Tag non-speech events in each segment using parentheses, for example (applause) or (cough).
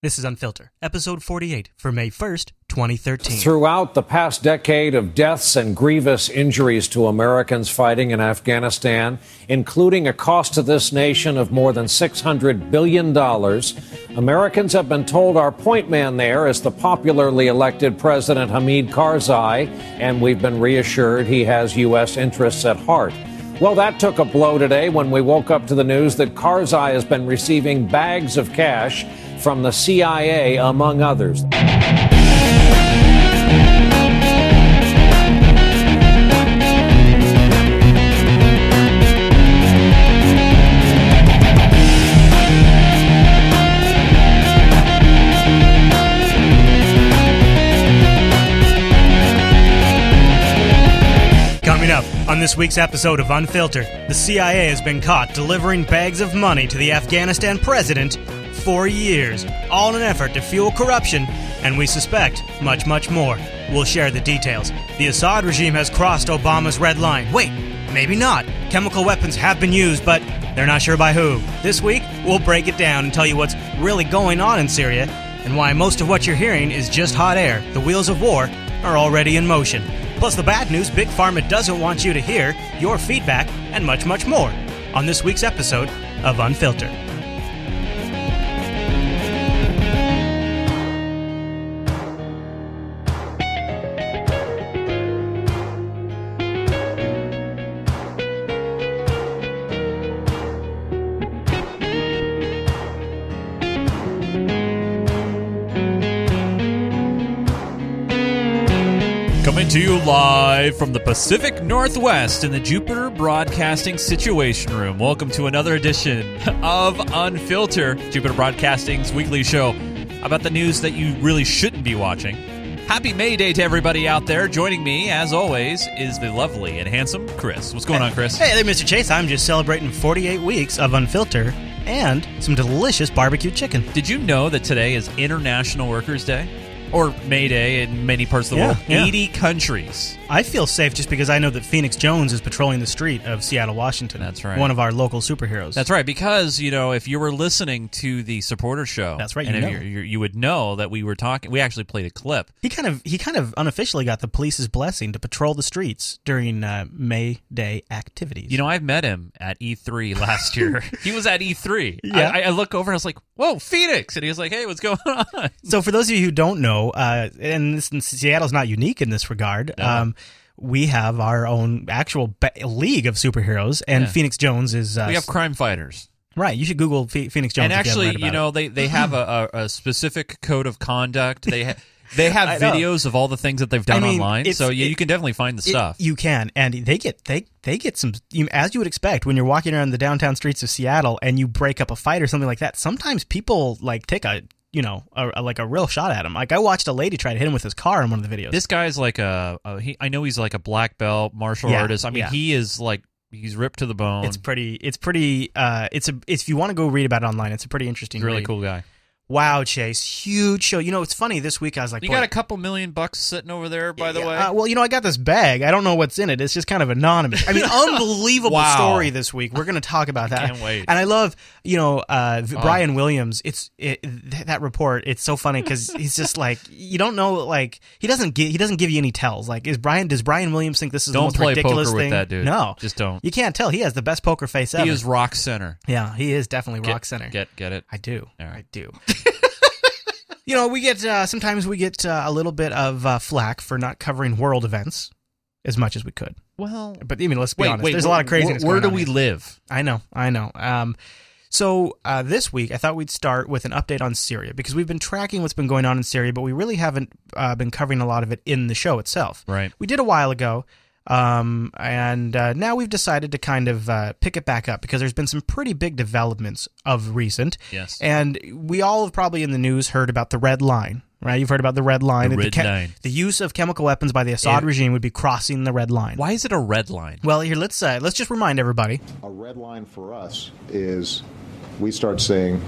This is Unfiltered, episode 48 for May 1st, 2013. Throughout the past decade of deaths and grievous injuries to Americans fighting in Afghanistan, including a cost to this nation of more than $600 billion, Americans have been told our point man there is the popularly elected President Hamid Karzai, and we've been reassured he has U.S. interests at heart. Well, that took a blow today when we woke up to the news that Karzai has been receiving bags of cash from the CIA, among others. Coming up on this week's episode of Unfiltered, the CIA has been caught delivering bags of money to the Afghanistan president for years, all in an effort to fuel corruption, and we suspect much, much more. We'll share the details. The Assad regime has crossed Obama's red line. Wait, maybe not. Chemical weapons have been used, but they're not sure by who. This week, we'll break it down and tell you what's really going on in Syria and why most of what you're hearing is just hot air. The wheels of war are already in motion. Plus, the bad news Big Pharma doesn't want you to hear, your feedback, and much, much more on this week's episode of Unfiltered. To you live from the Pacific Northwest in the Jupiter Broadcasting Situation Room. Welcome to another edition of Unfilter, Jupiter Broadcasting's weekly show about the news that you really shouldn't be watching. Happy May Day to everybody out there. Joining me, as always, is the lovely and handsome Chris. What's going on, Chris? Hey there, Mr. Chase. I'm just celebrating 48 weeks of Unfilter and some delicious barbecue chicken. Did you know that today is International Workers' Day? Or May Day in many parts of the Yeah, world? yeah. 80 countries. I feel safe just because I know that Phoenix Jones is patrolling the street of Seattle, Washington. That's right. One of our local superheroes. That's right, because you know if you were listening to the supporter show, That's right, and you if know. you're- you're- you would know that we were talking. We actually played a clip. He kind of he kind of unofficially got the police's blessing to patrol the streets during uh, May Day activities. You know, I've met him at E3 last year. (laughs) he was at E3. Yeah. I, I look over and I was like, "Whoa, Phoenix!" And he was like, "Hey, what's going (laughs) on?" So, for those of you who don't know, uh, and this, Seattle's not unique in this regard, No. um, we have our own actual league of superheroes, and Yeah. Phoenix Jones is uh, we have crime fighters, right. You should Google Phoenix Jones. and actually, you, you know, it. they they have a, a, specific code of conduct. They ha- (laughs) they have videos of all the things that they've done I mean, online. So yeah, you can definitely find the It- stuff. you can, and they get they they get some as you would expect when you're walking around the downtown streets of Seattle and you break up a fight or something like that. Sometimes people like take a you know a, a- like a real shot at him. Like I watched a lady try to hit him with his car in one of the videos. this guy's like a, a he, I know he's like a black belt martial Yeah, artist. I mean, yeah. he is like he's ripped to the bone. it's pretty. It's pretty. Uh, it's a. If you want to go read about it online, it's a pretty interesting. Really read. cool guy. Wow, Chase, huge show. You know, it's funny. This week I was like, You boy, got a couple million bucks sitting over there, by the Yeah, way. uh, well, you know, I got this bag. I don't know what's in it. It's just kind of anonymous. I mean, (laughs) unbelievable Wow. story this week. We're going to talk about that. can't wait. And I love, you know, uh, Oh. Brian Williams. It's it, th- that report. It's so funny because (laughs) he's just like you don't know. Like he doesn't give he doesn't give you any tells. Like is Brian does Brian Williams think this is the Don't most play ridiculous poker with thing? that dude. No, Just don't. You can't tell. He has the best poker face ever. He is rock center. yeah, he is definitely Get, rock center. Get get it. I do. Right. I do. You know, we get uh, sometimes we get uh, a little bit of uh, flack for not covering world events as much as we could. Well, But I mean, let's be wait, honest. wait. There's a lot of craziness. Where, where do we here. live? I know, I know. Um, so uh, this week, I thought we'd start with an update on Syria because we've been tracking what's been going on in Syria, but we really haven't uh, been covering a lot of it in the show itself. Right. We did a while ago, um, and uh, now we've decided to kind of uh, pick it back up because there's been some pretty big developments of recent. Yes. And we all have probably in the news heard about the red line, right? You've heard about the red line. The that red line. The use of chemical weapons by the Assad Yeah. regime would be crossing the red line. Why is it a red line? Well, here let's uh, let's just remind everybody. A red line for us is we start seeing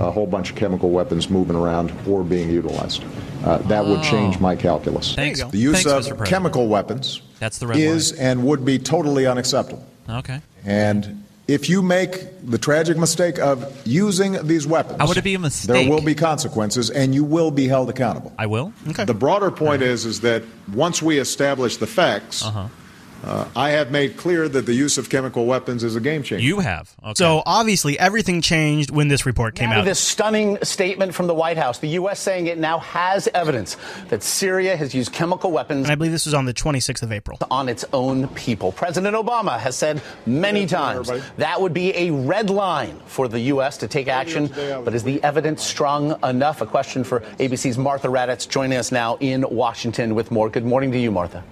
a whole bunch of chemical weapons moving around or being utilized. Uh, that would change my calculus. Thanks. The use Thanks, of President. chemical weapons That's the red is and would be totally unacceptable. Okay. And if you make the tragic mistake of using these weapons, How would it be a mistake? There will be consequences, and you will be held accountable. I will. Okay. The broader point is is that once we establish the facts, Uh-huh. Uh, I have made clear that the use of chemical weapons is a game changer. You have. Okay. So obviously everything changed when this report came Now out. this stunning statement from the White House, the U.S. saying it now has evidence that Syria has used chemical weapons and I believe this was on the 26th of April. on its own people. President Obama has said many times that would be a red line for the U.S. to take action. today I was But is the evidence strong enough? A question for ABC's Martha Raddatz joining us now in Washington with more. Good morning to you, Martha.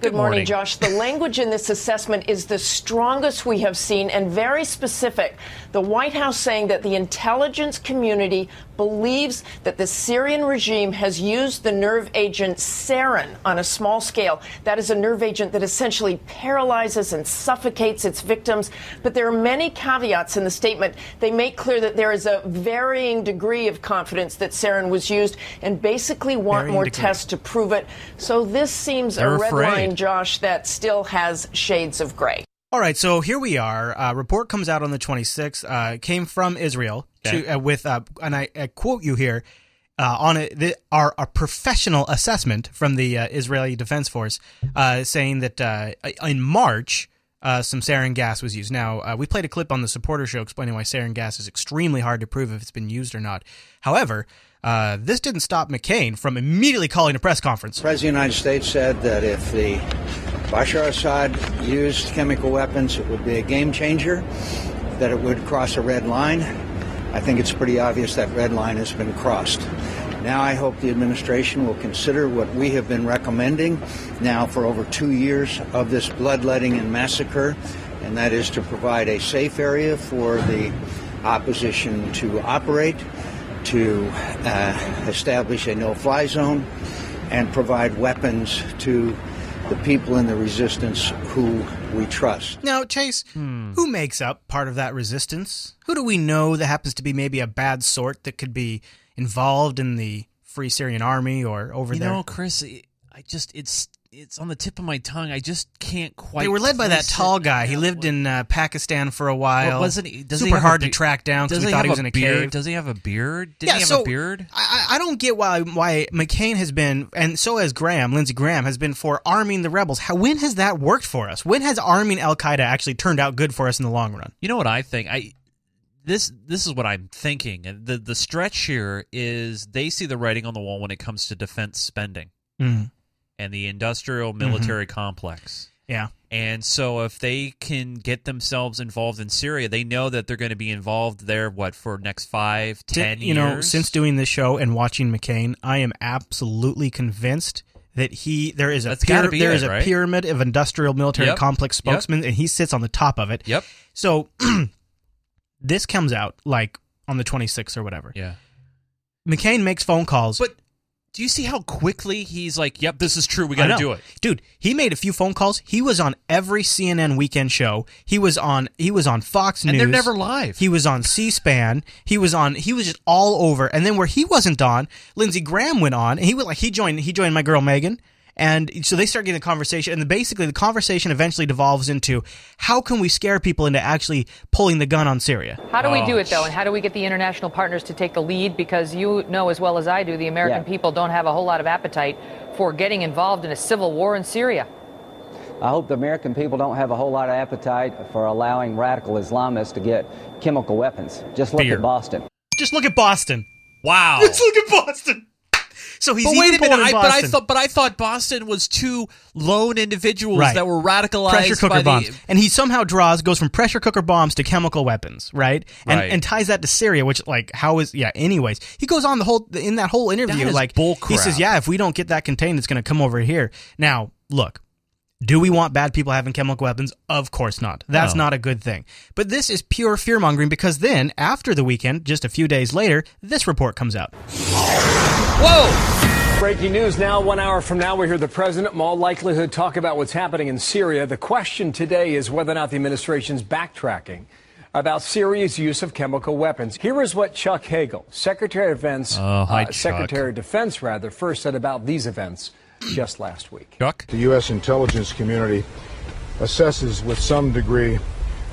Good morning, morning. Josh. The language in this assessment is the strongest we have seen and very specific. The White House saying that the intelligence community believes that the Syrian regime has used the nerve agent sarin on a small scale. That is a nerve agent that essentially paralyzes and suffocates its victims. But there are many caveats in the statement. They make clear that there is a varying degree of confidence that sarin was used and basically want Varying more degree. tests to prove it. So this seems They're a red afraid. line, Josh, that still has shades of gray. All right, so here we are. Uh, report comes out on the 26th. Uh, came from Israel Okay. to, uh, with, uh, and I, I quote you here, uh, on a, the, our, our professional assessment from the uh, Israeli Defense Force, uh, saying that uh, in March, uh, some sarin gas was used. Now, uh, we played a clip on the supporter show explaining why sarin gas is extremely hard to prove if it's been used or not. However, uh, this didn't stop McCain from immediately calling a press conference. The President of the United States said that if the Bashar Assad used chemical weapons, it would be a game changer, that it would cross a red line. I think it's pretty obvious that red line has been crossed. Now I hope the administration will consider what we have been recommending now for over two years of this bloodletting and massacre, and that is to provide a safe area for the opposition to operate, to uh, establish a no-fly zone, and provide weapons to the people in the resistance who we trust. Now, Chase, hmm. who makes up part of that resistance? Who do we know that happens to be maybe a bad sort that could be involved in the Free Syrian Army or over you there? You know, Chris, I just it's it's on the tip of my tongue. I just can't quite. they were led by that tall guy. He lived in uh, Pakistan for a while. Well, wasn't he? Does he Super a hard to track down because we he thought he was in a beard? cave. Does he have a beard? Did he have so a beard? I, I I don't get why why McCain has been, and so has Graham, Lindsey Graham has been for arming the rebels. How when has that worked for us? When has arming Al Qaeda actually turned out good for us in the long run? You know what I think? I this this is what I'm thinking. The the stretch here is they see the writing on the wall when it comes to defense spending Mm. And the industrial mm-hmm. military complex. Yeah. And so if they can get themselves involved in Syria, they know that they're going to be involved there what for next five, ten you know, since doing this show and watching McCain, I am absolutely convinced that he there is a be there it, is a right? pyramid of industrial military Yep. complex Yep. spokesmen, and he sits on the top of it. Yep. So (clears throat) this comes out like on the 26th or whatever. Yeah. McCain makes phone calls. But do you see how quickly he's like, "Yep, this is true. We got to do it." dude. He made a few phone calls. He was on every CNN weekend show. He was on. He was on Fox And News. they're never live. He was on C-SPAN. He was on. He was just all over. And then where he wasn't on, Lindsey Graham went on. And he went like he joined. He joined my girl Megyn. And so they start getting a conversation, and basically the conversation eventually devolves into how can we scare people into actually pulling the gun on Syria? How do we Oh. do it, though, and how do we get the international partners to take the lead? Because you know as well as I do, the American Yeah. people don't have a whole lot of appetite for getting involved in a civil war in Syria. I hope the American people don't have a whole lot of appetite for allowing radical Islamists to get chemical weapons. Just look Fear. at Boston. Just look at Boston. Wow. (laughs) Let's look at Boston. So he's But even wait a minute, I, but I thought, but I thought Boston was two lone individuals Right. that were radicalized pressure by cooker the- And he somehow draws goes from pressure cooker bombs to chemical weapons, right? And Right. and ties that to Syria, which like how is yeah. Anyways, he goes on the whole in that whole interview That like bull he says, yeah, if we don't get that contained, it's going to come over here. Now look. Do we want bad people having chemical weapons? Of course not. That's No. not a good thing. But this is pure fear mongering because then, after the weekend, just a few days later, this report comes out. Whoa! Breaking news now. One hour from now, we hear the president, in all likelihood, talk about what's happening in Syria. The question today is whether or not the administration's backtracking about Syria's use of chemical weapons. Here is what Chuck Hagel, Secretary of Defense, Oh, hi, uh, Secretary of Defense, rather, first said about these events just last week. Chuck? The U.S. intelligence community assesses with some degree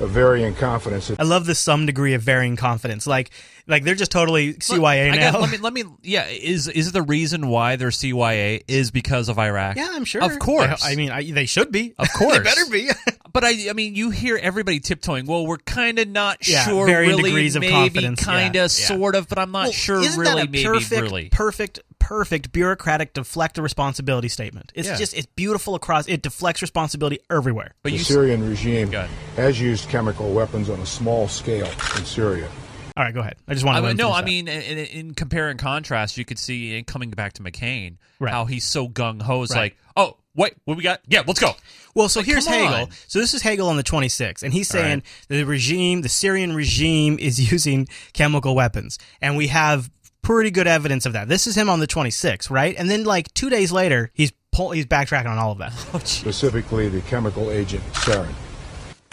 of varying confidence. I love the some degree of varying confidence. Like, like they're just totally CYA I now. guess- let me let me yeah is is the reason why they're CYA is because of Iraq? yeah, I'm sure. Of course. I, I mean, I, they should be. Of (laughs) course. they better be. (laughs) But I, I mean, you hear everybody tiptoeing. Well, we're kind of not Yeah, sure, varying really, degrees of maybe, confidence. kind of, Yeah, yeah. sort of, but I'm not Well, sure, isn't really, that a maybe, perfect, really. perfect, perfect bureaucratic deflect a responsibility statement. It's Yeah. just it's beautiful across. It deflects responsibility everywhere. But the you, Syrian regime has used chemical weapons on a small scale in Syria. All right, go ahead. I just want to mean, no, I mean, in, in, in compare and contrast, you could see, and coming back to McCain, Right. how he's so gung ho. It's Right. like, oh, wait, what we got? Yeah, let's go. Well, so Like, here's come Hagel. on. So this is Hagel on the 26th, and he's All saying the regime, the Syrian regime, (laughs) is using chemical weapons, and we have pretty good evidence of that. This is him on the 26th, right? And then like two days later, he's pull, he's backtracking on all of that. (laughs) Oh, specifically the chemical agent sarin.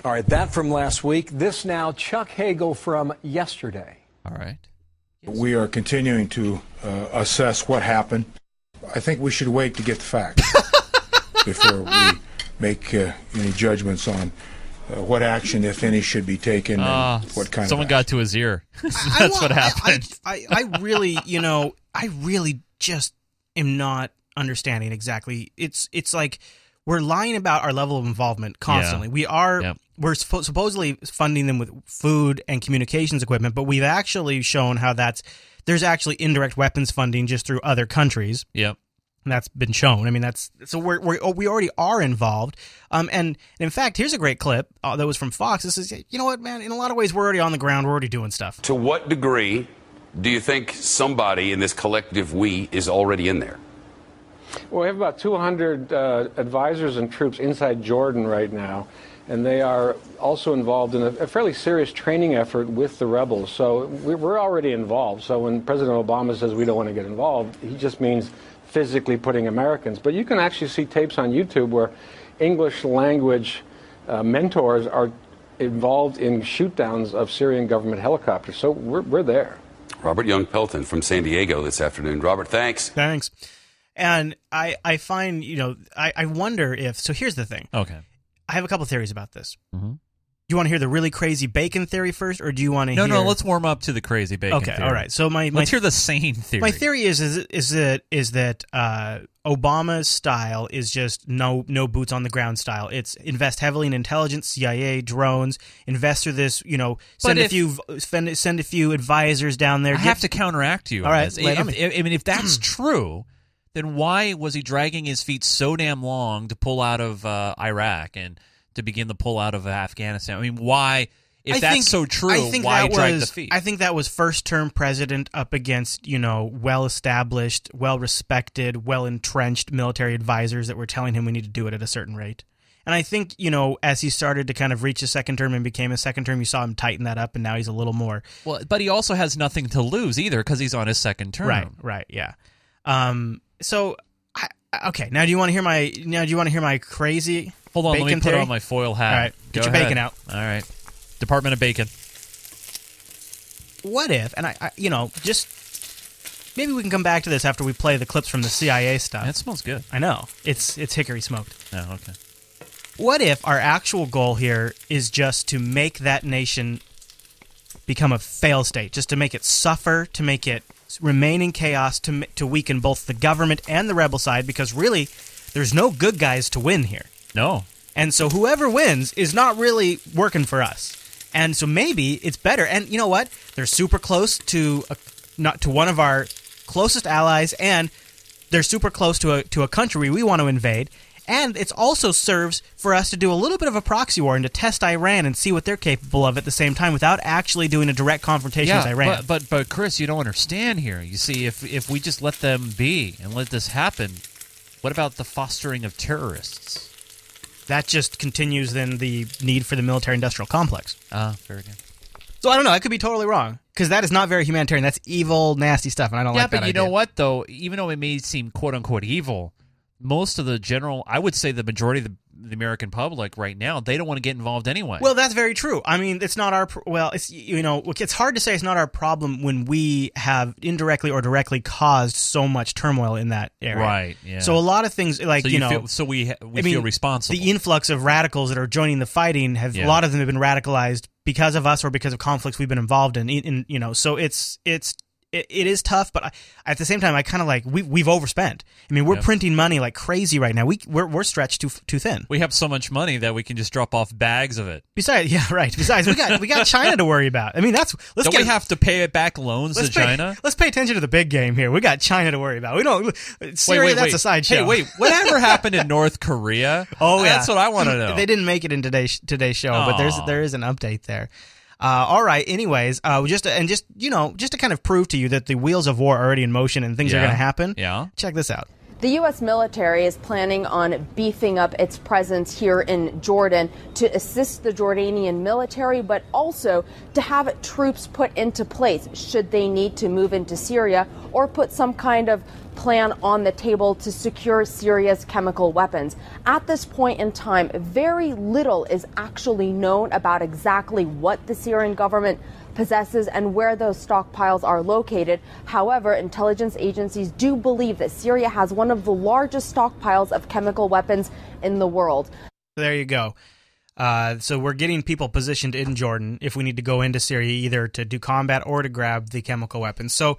All right, that from last week. This now, Chuck Hagel from yesterday. All right. We are continuing to uh, assess what happened. I think we should wait to get the facts (laughs) before we make uh, any judgments on uh, what action, if any, should be taken and what kind someone of got to his ear. (laughs) I That's what happened. I, I, I really, you know, I really just am not understanding exactly. It's it's like we're lying about our level of involvement constantly. We are Yep. we're suppo- supposedly funding them with food and communications equipment, but we've actually shown how that's there's actually indirect weapons funding just through other countries. Yep. And that's been shown. I mean, that's so we're, we're oh, we already are involved. Um, and in fact, here's a great clip uh, that was from Fox. This is you know what, man. In a lot of ways, we're already on the ground. We're already doing stuff. To what degree do you think somebody in this collective we is already in there? Well, we have about 200 uh, advisors and troops inside Jordan right now, and they are also involved in a, a fairly serious training effort with the rebels. So we- we're already involved. So when President Obama says we don't want to get involved, he just means physically putting Americans. But you can actually see tapes on YouTube where English language uh, mentors are involved in shootdowns of Syrian government helicopters. So we're, we're there. Robert Young Pelton from San Diego this afternoon. Robert, thanks. Thanks. And I, I find, you know, I, I wonder if. So here's the thing. Okay. I have a couple theories about this. Mhm. Do you want to hear the really crazy bacon theory first, or do you want to No, hear? no, let's warm up to the crazy bacon. Okay, theory. all right. So my, my let's hear the sane theory. My theory is is is that is that uh, Obama's style is just no no boots on the ground style. It's invest heavily in intelligence, CIA, drones. Invest through this, you know, send a few send, send a few advisors down there. I get- have to counteract you. All right, this. lay it If, on me. if- I mean, if that's (clears throat) true, then why was he dragging his feet so damn long to pull out of uh, Iraq and to begin the pull out of Afghanistan? I mean, why? If I that's think- so true, I think why drag was, the feet? I think that was first term president up against, you know, well established, well respected, well entrenched military advisors that were telling him we need to do it at a certain rate. And I think, you know, as he started to kind of reach a second term and became a second term, you saw him tighten that up and now he's a little more well, but he also has nothing to lose either because he's on his second term. Right, right, yeah. Um so I, okay, now do you want to hear my now do you want to hear my crazy Hold on, let me put theory? on my foil hat. All right, Go get your ahead. bacon out. All right, Department of Bacon. what if and I, I you know just maybe we can come back to this after we play the clips from the cia stuff That smells good. i know it's it's hickory smoked Oh, okay. what if our actual goal here is just to make that nation become a fail state just to make it suffer to make it remain in chaos to to weaken both the government and the rebel side because really there's no good guys to win here No. and so whoever wins is not really working for us. And so maybe it's better. And you know what? They're super close to a, not to one of our closest allies, and they're super close to a to a country we want to invade. And it also serves for us to do a little bit of a proxy war and to test Iran and see what they're capable of at the same time without actually doing a direct confrontation with Iran. But, but but Chris, you don't understand here. You see, if if we just let them be and let this happen, what about the fostering of terrorists? that just continues then the need for the military industrial complex. Ah, very good. So I don't know. I could be totally wrong because that is not very humanitarian. That's evil, nasty stuff, and I don't yeah, like that Yeah, but you idea. know what though? Even though it may seem quote unquote evil, most of the general, I would say the majority of the the American public right now, they don't want to get involved anyway. Well, that's very true. I mean, it's not our well. It's you know, it's hard to say it's not our problem when we have indirectly or directly caused so much turmoil in that area. Right, yeah. So a lot of things like So you, you know, feel- so we we I mean, feel responsible. The influx of radicals that are joining the fighting have Yeah. a lot of them have been radicalized because of us or because of conflicts we've been involved in. in, in you know, so it's it's. It, it is tough, but I, at the same time, I kind of like we've we've overspent. I mean, we're printing money like crazy right now. We we're, we're stretched too too thin. we have so much money that we can just drop off bags of it. Besides, (laughs) yeah, right. Besides, we got we got China to worry about. I mean, that's let's Don't get we have to pay it back loans to pay, China? Let's pay attention to the big game here. We got China to worry about. We don't Syria. wait, that's wait. a sideshow. Hey, wait, whatever happened in North Korea? (laughs) Oh yeah, that's what I want (laughs) to know. They didn't make it in today's today's show, but there's there is an update there. Uh, all right. Anyways, uh, just and just you know, just to kind of prove to you that the wheels of war are already in motion and things are Yeah. going to happen. Yeah. Check this out. The U.S. military is planning on beefing up its presence here in Jordan to assist the Jordanian military, but also to have troops put into place should they need to move into Syria or put some kind of plan on the table to secure Syria's chemical weapons. At this point in time, very little is actually known about exactly what the Syrian government possesses and where those stockpiles are located. However, intelligence agencies do believe that Syria has one of the largest stockpiles of chemical weapons in the world. There you go. Uh, so we're getting people positioned in Jordan if we need to go into Syria either to do combat or to grab the chemical weapons. So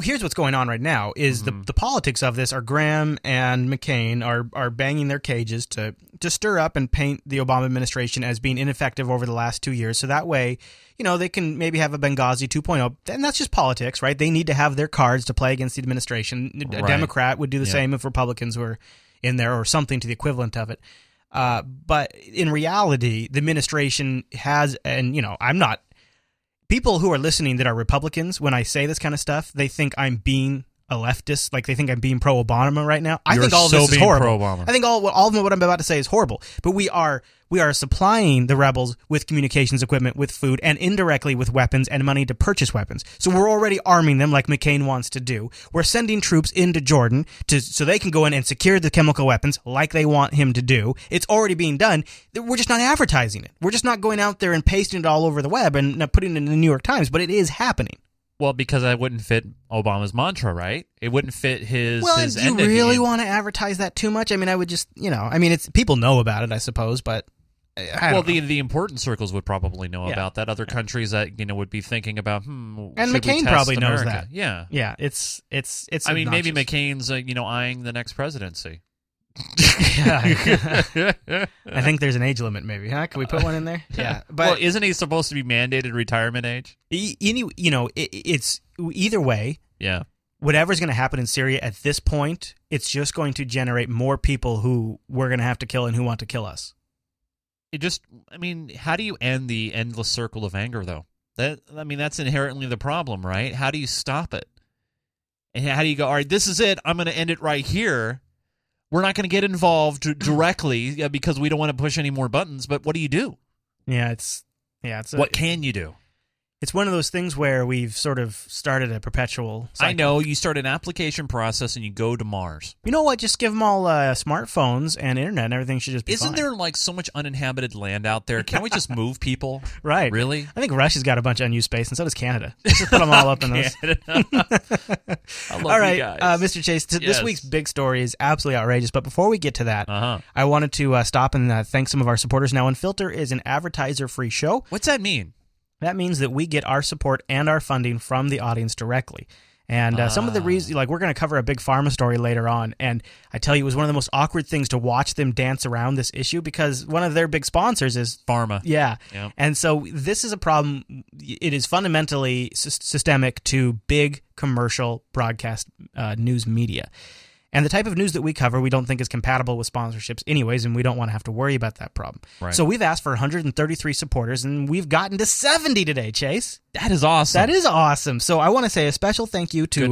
here's what's going on right now is the, the politics of this are Graham and McCain are are banging their cages to to stir up and paint the Obama administration as being ineffective over the last two years. So that way, you know, they can maybe have a Benghazi 2.0. And that's just politics, right? They need to have their cards to play against the administration. A Right. Democrat would do the Yeah. same if Republicans were in there or something to the equivalent of it. Uh, but in reality, the administration has, and you know, I'm not. People who are listening that are Republicans, when I say this kind of stuff, they think I'm being a leftist. Like they think I'm being pro Obama right now. I You're think all of so this is horrible. I think all all of what I'm about to say is horrible. But we are we are supplying the rebels with communications equipment, with food, and indirectly with weapons and money to purchase weapons. So we're already arming them like McCain wants to do. We're sending troops into Jordan to so they can go in and secure the chemical weapons like they want him to do. It's already being done. We're just not advertising it. We're just not going out there and pasting it all over the web and not putting it in the New York Times. But it is happening. Well, because I wouldn't fit Obama's mantra, right? It wouldn't fit his. Well, his do you really want to advertise that too much? I mean, I would just, you know, I mean, it's people know about it, I suppose, but I well, know. the the important circles would probably know Yeah. about that. Other countries that you know would be thinking about, hmm, and McCain probably knows that. Yeah, yeah. It's it's it's. I mean, maybe. McCain's uh, you know eyeing the next presidency. Yeah. (laughs) I think there's an age limit, maybe. Huh? Can we put one in there? Yeah, (laughs) but well, isn't he supposed to be mandated retirement age? y- any, you know, it, it's either way. Yeah. Whatever's going to happen in Syria at this point, it's just going to generate more people who we're going to have to kill and who want to kill us. It just, I mean, how do you end the endless circle of anger, though? That, I mean, that's inherently the problem, right? How do you stop it? And how do you go? All right, this is it. I'm going to end it right here. We're not going to get involved (laughs) directly because we don't want to push any more buttons. But what do you do? Yeah, it's yeah, it's a, what can you do? It's one of those things where we've sort of started a perpetual. I know you start an application process and you go to Mars. You know what? Just give them all uh, smartphones and internet, and everything should just be Isn't fine. there like so much uninhabited land out there? Can't we just (laughs) move people? Right. Really? I think Russia's got a bunch of unused space, and so does Canada. (laughs) Just put them all up in those. Canada. (laughs) I love all guys. Uh, Mr. Chase. T- This week's big story is absolutely outrageous. But before we get to that, Uh-huh. I wanted to uh, stop and uh, thank some of our supporters. Now, Unfilter is an advertiser-free show. What's that mean? That means that we get our support and our funding from the audience directly. And uh, some of Ah. the reasons, like we're going to cover a big pharma story later on, and I tell you, it was one of the most awkward things to watch them dance around this issue because one of their big sponsors is Pharma. Yeah, Yep. and so this is a problem. It is fundamentally sys- systemic to big commercial broadcast uh, news media. And the type of news that we cover, we don't think is compatible with sponsorships, anyways, and we don't want to have to worry about that problem. Right. So we've asked for 133 supporters, and we've gotten to 70 today, Chase. That is awesome. That is awesome. So I want to say a special thank you to.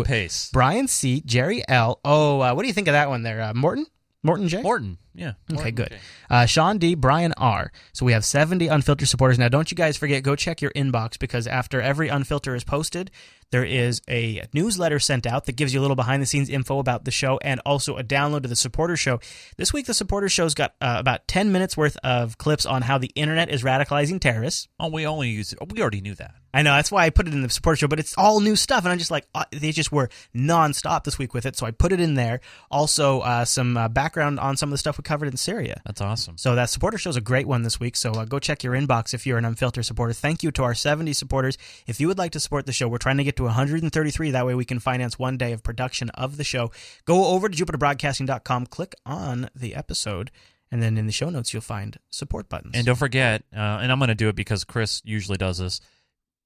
Brian C, Jerry L. Oh, uh, what do you think of that one there, uh, Morton? Morton J. Morton. Yeah. Okay, good. Uh, Sean D, Brian R. So we have 70 unfiltered supporters. Now, don't you guys forget, go check your inbox because after every unfilter is posted, there is a newsletter sent out that gives you a little behind the scenes info about the show and also a download to the supporter show. This week, the supporter show's got uh, about 10 minutes worth of clips on how the internet is radicalizing terrorists. Oh, we only use we already knew that. I know that's why I put it in the supporter show, but it's all new stuff, and I'm just like uh, they just were nonstop this week with it, so I put it in there. Also, uh, some uh, background on some of the stuff we covered in Syria. That's awesome. So that supporter show is a great one this week. So uh, go check your inbox if you're an Unfiltered supporter. Thank you to our 70 supporters. If you would like to support the show, we're trying to get to 133. That way we can finance one day of production of the show. Go over to JupiterBroadcasting.com, click on the episode. And then in the show notes, you'll find support buttons. And don't forget, uh, and I'm going to do it because Chris usually does this.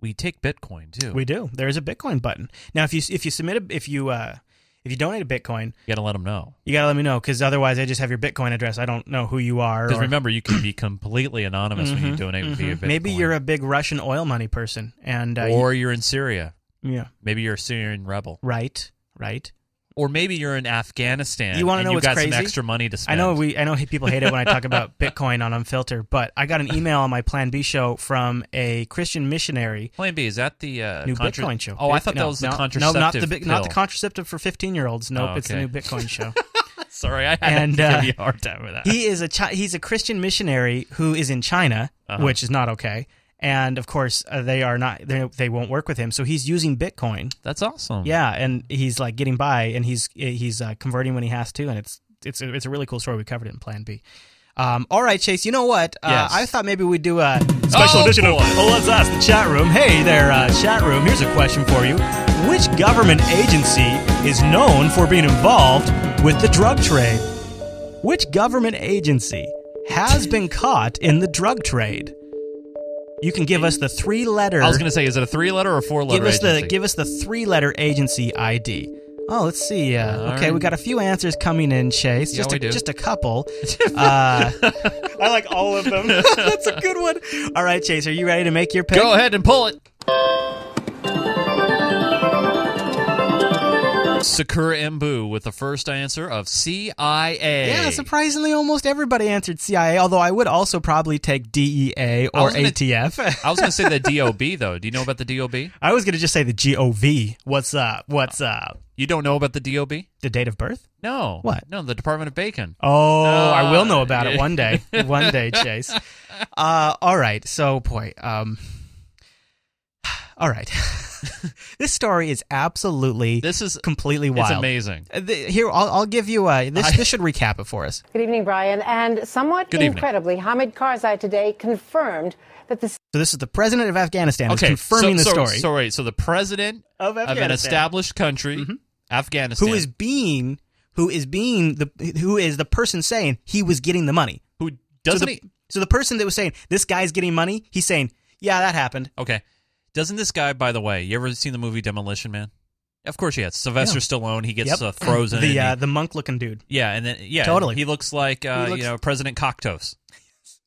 We take Bitcoin too. We do. There is a Bitcoin button. Now, if you if you submit a, if you uh, if you donate a Bitcoin, you got to let them know. You got to let me know because otherwise, I just have your Bitcoin address. I don't know who you are. Because or- remember, you can be completely anonymous when you Mhm, donate mhm. via Bitcoin. Maybe you're a big Russian oil money person, and uh, or you- you're in Syria. Yeah. Maybe you're a Syrian rebel. right, right. Or maybe you're in Afghanistan. You want to know what's got crazy? some extra money to I spend. know we. I know people hate it when I talk about (laughs) Bitcoin on Unfiltered, but I got an email on my Plan B show from a Christian missionary. Plan B is that the uh, New contra- Bitcoin show. Oh, I thought no, that was the contraceptive. No, not the big, not the contraceptive for fifteen year olds. Nope, Oh, it's the new Bitcoin show. (laughs) Sorry, I had and uh, a hard time with that. he is a Chi- he's a Christian missionary who is in China, Uh-huh. which is not okay. And of course, uh, they are not. They they won't work with him. So he's using Bitcoin. That's awesome. Yeah, and he's like getting by, and he's he's uh, converting when he has to, and it's it's a, it's a really cool story. We covered it in Plan B. Um, all right, Chase. You know what? Uh, Yes. I thought maybe we'd do a special Oh, edition boy. of Oh Let's Ask the Chat Room. Hey there, uh, chat room. Here's a question for you: Which government agency is known for being involved with the drug trade? Which government agency has been caught in the drug trade? You can give us the three letter. I was going to say, is it a three letter or four letter? Give us the give us the three letter agency ID. Oh, let's see. Uh, okay, right. we got a few answers coming in, Chase. Yeah, Just we a, do. just a couple. (laughs) uh, I like all of them. (laughs) That's a good one. All right, Chase, are you ready to make your pick? Go ahead and pull it. Sakura Mbu with the first answer of CIA. Yeah, surprisingly, almost everybody answered CIA. Although I would also probably take DEA I or was gonna- ATF. (laughs) I was going to say the (laughs) DOB though. Do you know about the DOB? I was gonna just say the GOV. What's up? What's up? You don't know about the DOB? The date of birth? No. What? No, the Department of Bacon. Oh, I will know Uh, about it one day. (laughs) One day, Chase. Uh, all right. So, boy, um, all right. (laughs) this story is absolutely This is completely wild. It's amazing. Uh, Here, I'll, I'll give you a. This, this should recap it for us. Good evening, Brian. And somewhat Good evening. incredibly, Hamid Karzai today confirmed that this. So, this is the president of Afghanistan is Okay, confirming so, the so- story. So, wait, so the president Of an established country, Afghanistan, who is being who is being the who is the person saying he was getting the money who doesn't so the, he- so the person that was saying this guy's getting money he's saying yeah that happened Okay. Doesn't this guy, by the way, you ever seen the movie Demolition Man? Of course he has. Sylvester Yeah. Stallone. He gets Yep. uh, frozen. the and uh, he- the monk looking dude yeah, and then yeah, Totally. He looks like uh, He looks- you know President Cocteau.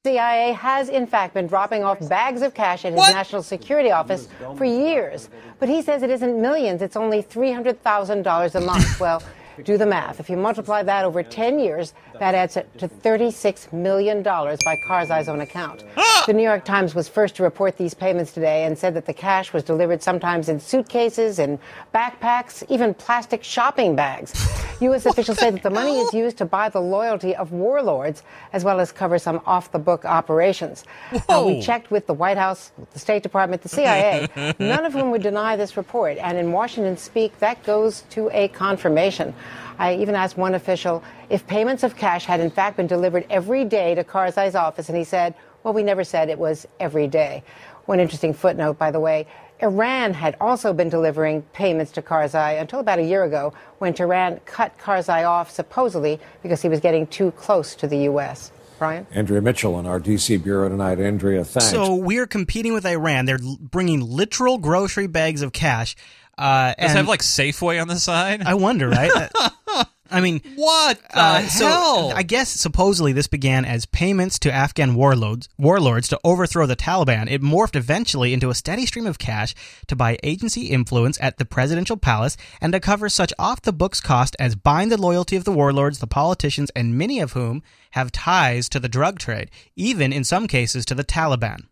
CIA has, in fact, been dropping off bags of cash at his national security office for years. But he says it isn't millions, it's only $300,000 a month. (laughs) well, do the math. If you multiply that over 10 years, that adds up to $36 million by Karzai's own account. the New York Times was first to report these payments today and said that the cash was delivered sometimes in suitcases, in backpacks, even plastic shopping bags. U.S. officials say that the money is used to buy the loyalty of warlords as well as cover some off the book operations. Uh, we checked with the White House, the State Department, the CIA, (laughs) none of whom would deny this report. And in Washington speak, that goes to a confirmation. I even asked one official if payments of cash had in fact been delivered every day to Karzai's office, and he said, well, we never said it was every day. One interesting footnote, by the way, Iran had also been delivering payments to Karzai until about a year ago when Tehran cut Karzai off supposedly because he was getting too close to the U.S. Brian? Andrea Mitchell in our D.C. bureau tonight. Andrea, thanks. so we're competing with Iran they're bringing literal grocery bags of cash uh Does it have like Safeway on the side? I wonder right (laughs) I mean, what the uh, hell? So I guess supposedly this began as payments to Afghan warlords, warlords to overthrow the Taliban. It morphed eventually into a steady stream of cash to buy agency influence at the presidential palace and to cover such off-the-books cost as buying the loyalty of the warlords, the politicians, and many of whom have ties to the drug trade, even in some cases to the Taliban.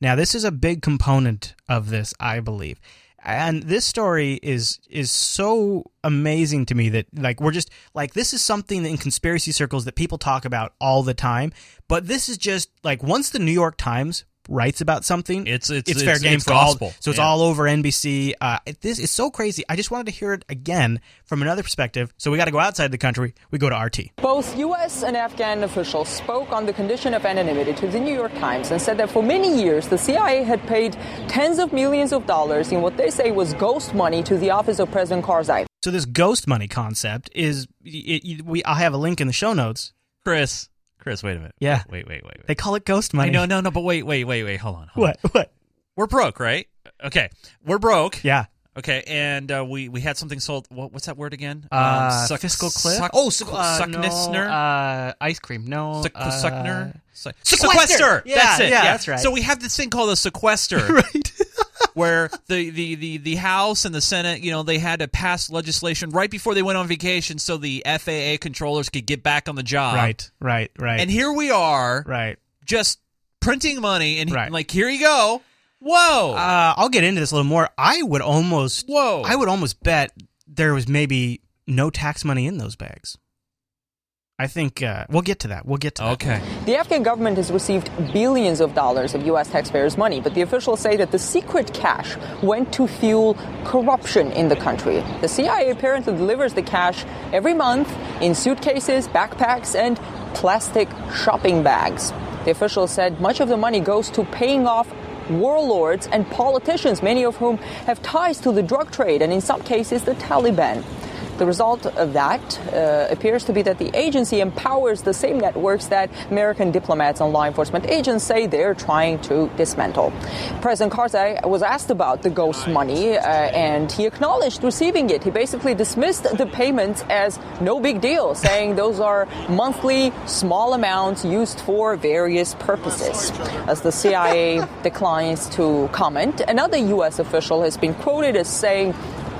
Now, this is a big component of this, I believe. And this story is is so amazing to me that like we're just like this is something in conspiracy circles that people talk about all the time, but this is just like once the New York Times writes about something, it's it's, it's fair it's, game it's for gospel. all. So it's Yeah. all over NBC. Uh, it, this is so crazy. I just wanted to hear it again from another perspective. So we got to go outside the country. We go to RT. Both U.S. and Afghan officials spoke on the condition of anonymity to the New York Times and said that for many years the CIA had paid tens of millions of dollars in what they say was ghost money to the office of President Karzai. So this ghost money concept is it, it- we. I'll have a link in the show notes. Chris, Chris, wait a minute. Yeah. Wait, wait, wait, wait. They call it ghost money. No, no, no, but wait, wait, wait, wait. Hold on. hold What? on. What? We're broke, right? Okay. We're broke. Yeah. Okay, and uh, we we had something sold. What, what's that word again? Uh, suck- fiscal cliff. Suck, oh, su- uh, sucknessner. no, uh, ice cream. No, Suck- uh, suckner? Su- sequester. sequester. Yeah, that's it. yeah, that's right. So we have this thing called a sequester, (laughs) right? Where the, the, the, the House and the Senate, you know, they had to pass legislation right before they went on vacation, so the FAA controllers could get back on the job. Right, right, right. And here we are, right, just printing money, and Right. like here you go. Whoa. Uh, I'll get into this a little more. I would almost. Whoa. I would almost bet there was maybe no tax money in those bags. I think uh, we'll get to that. We'll get to that. Okay. The Afghan government has received billions of dollars of U.S. taxpayers' money, but the officials say that the secret cash went to fuel corruption in the country. The CIA apparently delivers the cash every month in suitcases, backpacks, and plastic shopping bags. The officials said much of the money goes to paying off warlords and politicians, many of whom have ties to the drug trade and, in some cases, the Taliban. The result of that uh, appears to be that the agency empowers the same networks that American diplomats and law enforcement agents say they're trying to dismantle. President Karzai was asked about the ghost money, uh, and he acknowledged receiving it. He basically dismissed the payments as no big deal, saying those are monthly small amounts used for various purposes. As the CIA (laughs) declines to comment, another U.S. official has been quoted as saying,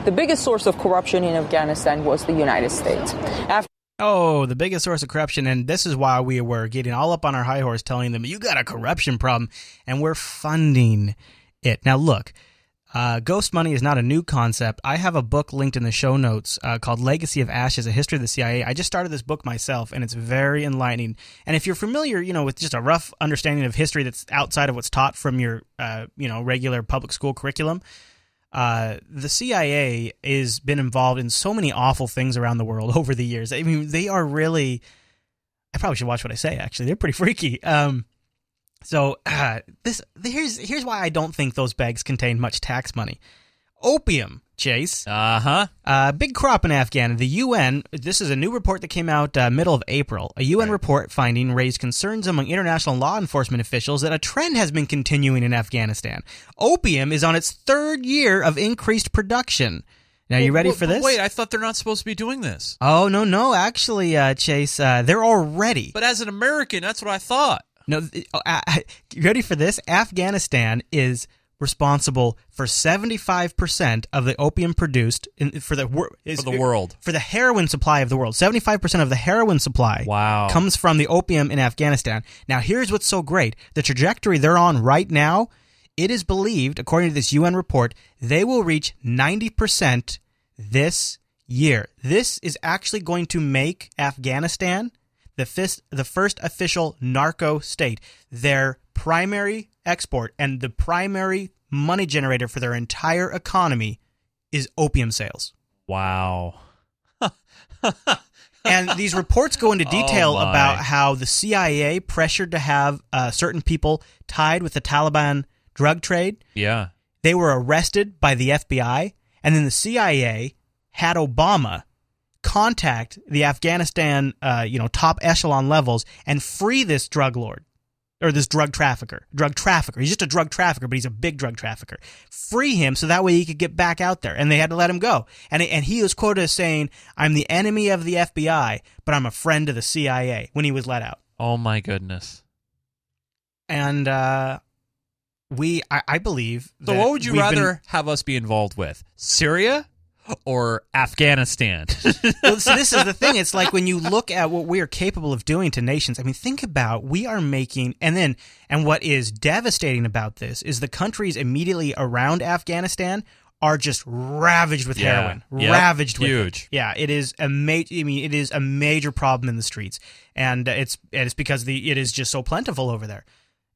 the biggest source of corruption in Afghanistan was the United States. After Oh, the biggest source of corruption, and this is why we were getting all up on our high horse, telling them you got a corruption problem, and we're funding it. Now, look, uh, ghost money is not a new concept. I have a book linked in the show notes uh, called "Legacy of Ashes: A History of the CIA." I just started this book myself, and it's very enlightening. And if you're familiar, you know, with just a rough understanding of history that's outside of what's taught from your, uh, you know, regular public school curriculum, uh, the CIA has been involved in so many awful things around the world (laughs) over the years. I mean, they are really. I probably should watch what I say. Actually, they're pretty freaky. Um, so uh, (clears throat) this here's here's why I don't think those bags contain much tax money. Opium, Chase. Uh-huh. Uh Big crop in Afghan. The UN. This is a new report that came out uh, middle of April. A UN report finding raised concerns among international law enforcement officials that a trend has been continuing in Afghanistan. Opium is on its third year of increased production. Now, you ready But- for this? Wait, I thought they're not supposed to be doing this. Oh no, no, actually, uh, Chase, uh, they're already. But as an American, that's what I thought. No, uh, uh, (laughs) you ready for this? Afghanistan is responsible for seventy five percent of the opium produced in, for the wor- is- For the world. for the heroin supply of the world. Seventy five percent of the heroin supply Wow. comes from the opium in Afghanistan. Now, here's what's so great: the trajectory they're on right now. It is believed, according to this UN report, they will reach ninety percent this year. This is actually going to make Afghanistan the fist, the first official narco state. Their primary export and the primary money generator for their entire economy is opium sales. Wow. (laughs) and these reports go into (laughs) detail Oh, about how the CIA pressured to have uh, certain people tied with the Taliban drug trade. Yeah. They were arrested by the FBI, and then the CIA had Obama contact the Afghanistan, uh, you know, top echelon levels and free this drug lord or this drug trafficker. Drug trafficker. He's just a drug trafficker, but he's a big drug trafficker. Free him so that way he could get back out there, and they had to let him go. And and he was quoted as saying, "I'm the enemy of the FBI, but I'm a friend of the CIA." When he was let out. Oh my goodness. and uh, we I, I believe. So what would you we've been- rather have us be involved with? Syria or Afghanistan? (laughs) well, so this is the thing. It's like when you look at what we are capable of doing to nations. I mean, think about we are making, and then, and what is devastating about this is the countries immediately around Afghanistan are just ravaged with Yeah. heroin, Yep. ravaged with it. Huge. Yeah, it is a major. I mean, it is a major problem in the streets, and it's and it's because the it is just so plentiful over there,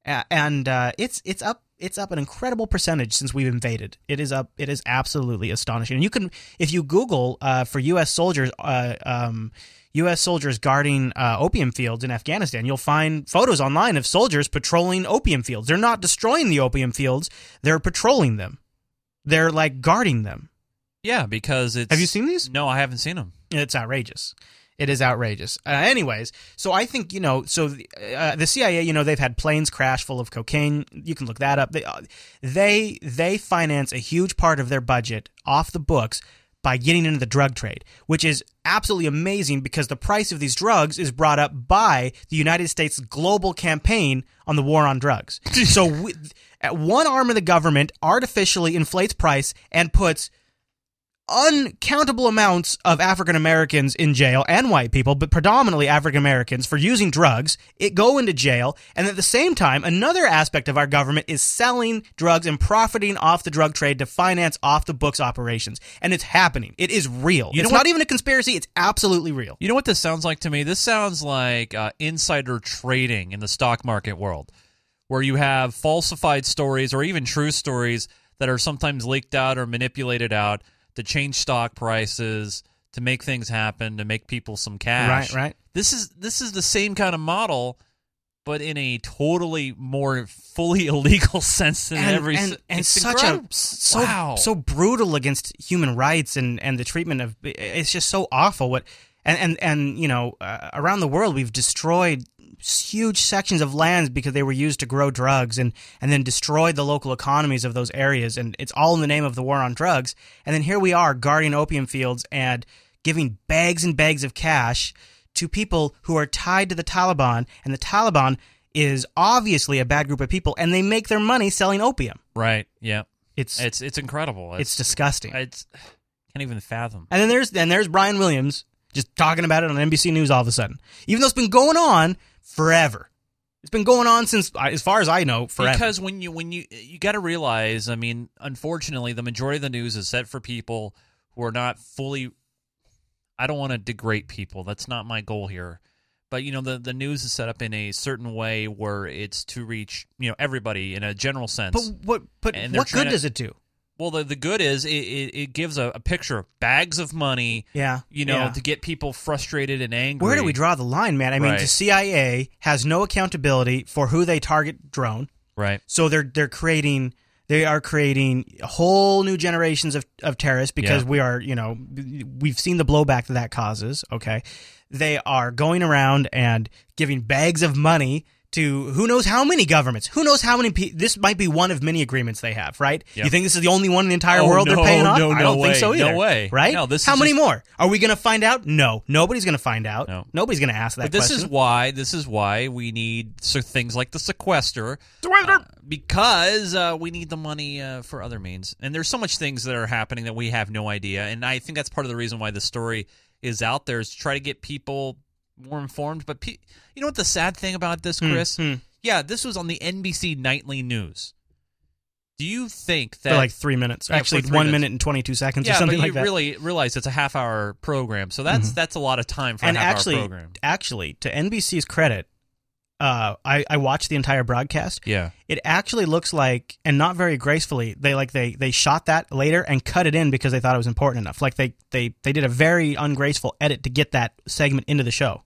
and uh, it's it's up it's up an incredible percentage since we've invaded. It is up. It is absolutely astonishing. And you can if you Google uh, for U.S. soldiers. Uh, um, U.S. soldiers guarding uh, opium fields in Afghanistan. You'll find photos online of soldiers patrolling opium fields. They're not destroying the opium fields; they're patrolling them. They're like guarding them. Yeah, because it's. Have you seen these? No, I haven't seen them. It's outrageous. It is outrageous. Uh, anyways, so I think you know, so the, uh, the CIA, you know, they've had planes crash full of cocaine. You can look that up. They uh, they they finance a huge part of their budget off the books by getting into the drug trade, which is absolutely amazing because the price of these drugs is brought up by the United States global campaign on the war on drugs. (laughs) so we, at one arm of the government artificially inflates price and puts uncountable amounts of African Americans in jail and white people, but predominantly African Americans for using drugs, it go into jail, and at the same time, another aspect of our government is selling drugs and profiting off the drug trade to finance off the books operations. And it's happening. It is real. You it's what- not even a conspiracy, it's absolutely real. You know what this sounds like to me? This sounds like uh, insider trading in the stock market world, where you have falsified stories or even true stories that are sometimes leaked out or manipulated out to change stock prices, to make things happen, to make people some cash. Right, right. This is this is the same kind of model, but in a totally more fully (laughs) illegal sense than and, every. and, and such incredible. a so Wow. so brutal against human rights and and the treatment of it's just so awful what and and and you know uh, around the world we've destroyed huge sections of lands because they were used to grow drugs and and then destroyed the local economies of those areas and it's all in the name of the war on drugs and then here we are guarding opium fields and giving bags and bags of cash to people who are tied to the Taliban and the Taliban is obviously a bad group of people and they make their money selling opium Right. Yeah. It's it's it's incredible. it's disgusting. It's can't even fathom. And then there's then there's Brian Williams just talking about it on NBC News all of a sudden, even though it's been going on forever. It's been going on since, as far as I know, forever. Because when you when you you got to realize, I mean, unfortunately, the majority of the news is set for people who are not fully. I don't want to degrade people. That's not my goal here. But you know, the the news is set up in a certain way where it's to reach you know everybody in a general sense. but what but what good to- does it do? Well, the the good is it, it, it gives a, a picture of bags of money. Yeah, you know, yeah. to get people frustrated and angry. Where do we draw the line, man? I mean, Right. the CIA has no accountability for who they target drone. Right. So they're they're creating they are creating whole new generations of, of terrorists because Yeah. we are you know we've seen the blowback that that causes. Okay, they are going around and giving bags of money to who knows how many governments. Who knows how many? Pe- this might be one of many agreements they have. Right? Yep. You think this is the only one in the entire Oh, world no, they're paying off? no, I don't way. think so either. No way. Right? No, this how is many just- more? Are we going to find out? No, nobody's going to find out. No. Nobody's going to ask that But this question. is why this is why we need so things like the sequester, uh, because uh, we need the money uh, for other means. And there's so much things that are happening that we have no idea. And I think that's part of the reason why the story is out there is to try to get people more informed. But pe- you know what the sad thing about this, Hmm, Chris? hmm. Yeah, this was on the NBC nightly news. Do you think that for like three minutes. Actually, three one minutes. minute and twenty two seconds yeah, or something but like you that. really realize it's a half hour program, so that's Mhm. that's a lot of time for and a half actually, hour program. actually, to NBC's credit, uh, I I watched the entire broadcast. Yeah. it actually looks like, and not very gracefully, they like they they shot that later and cut it in because they thought it was important enough. Like they they they did a very ungraceful edit to get that segment into the show.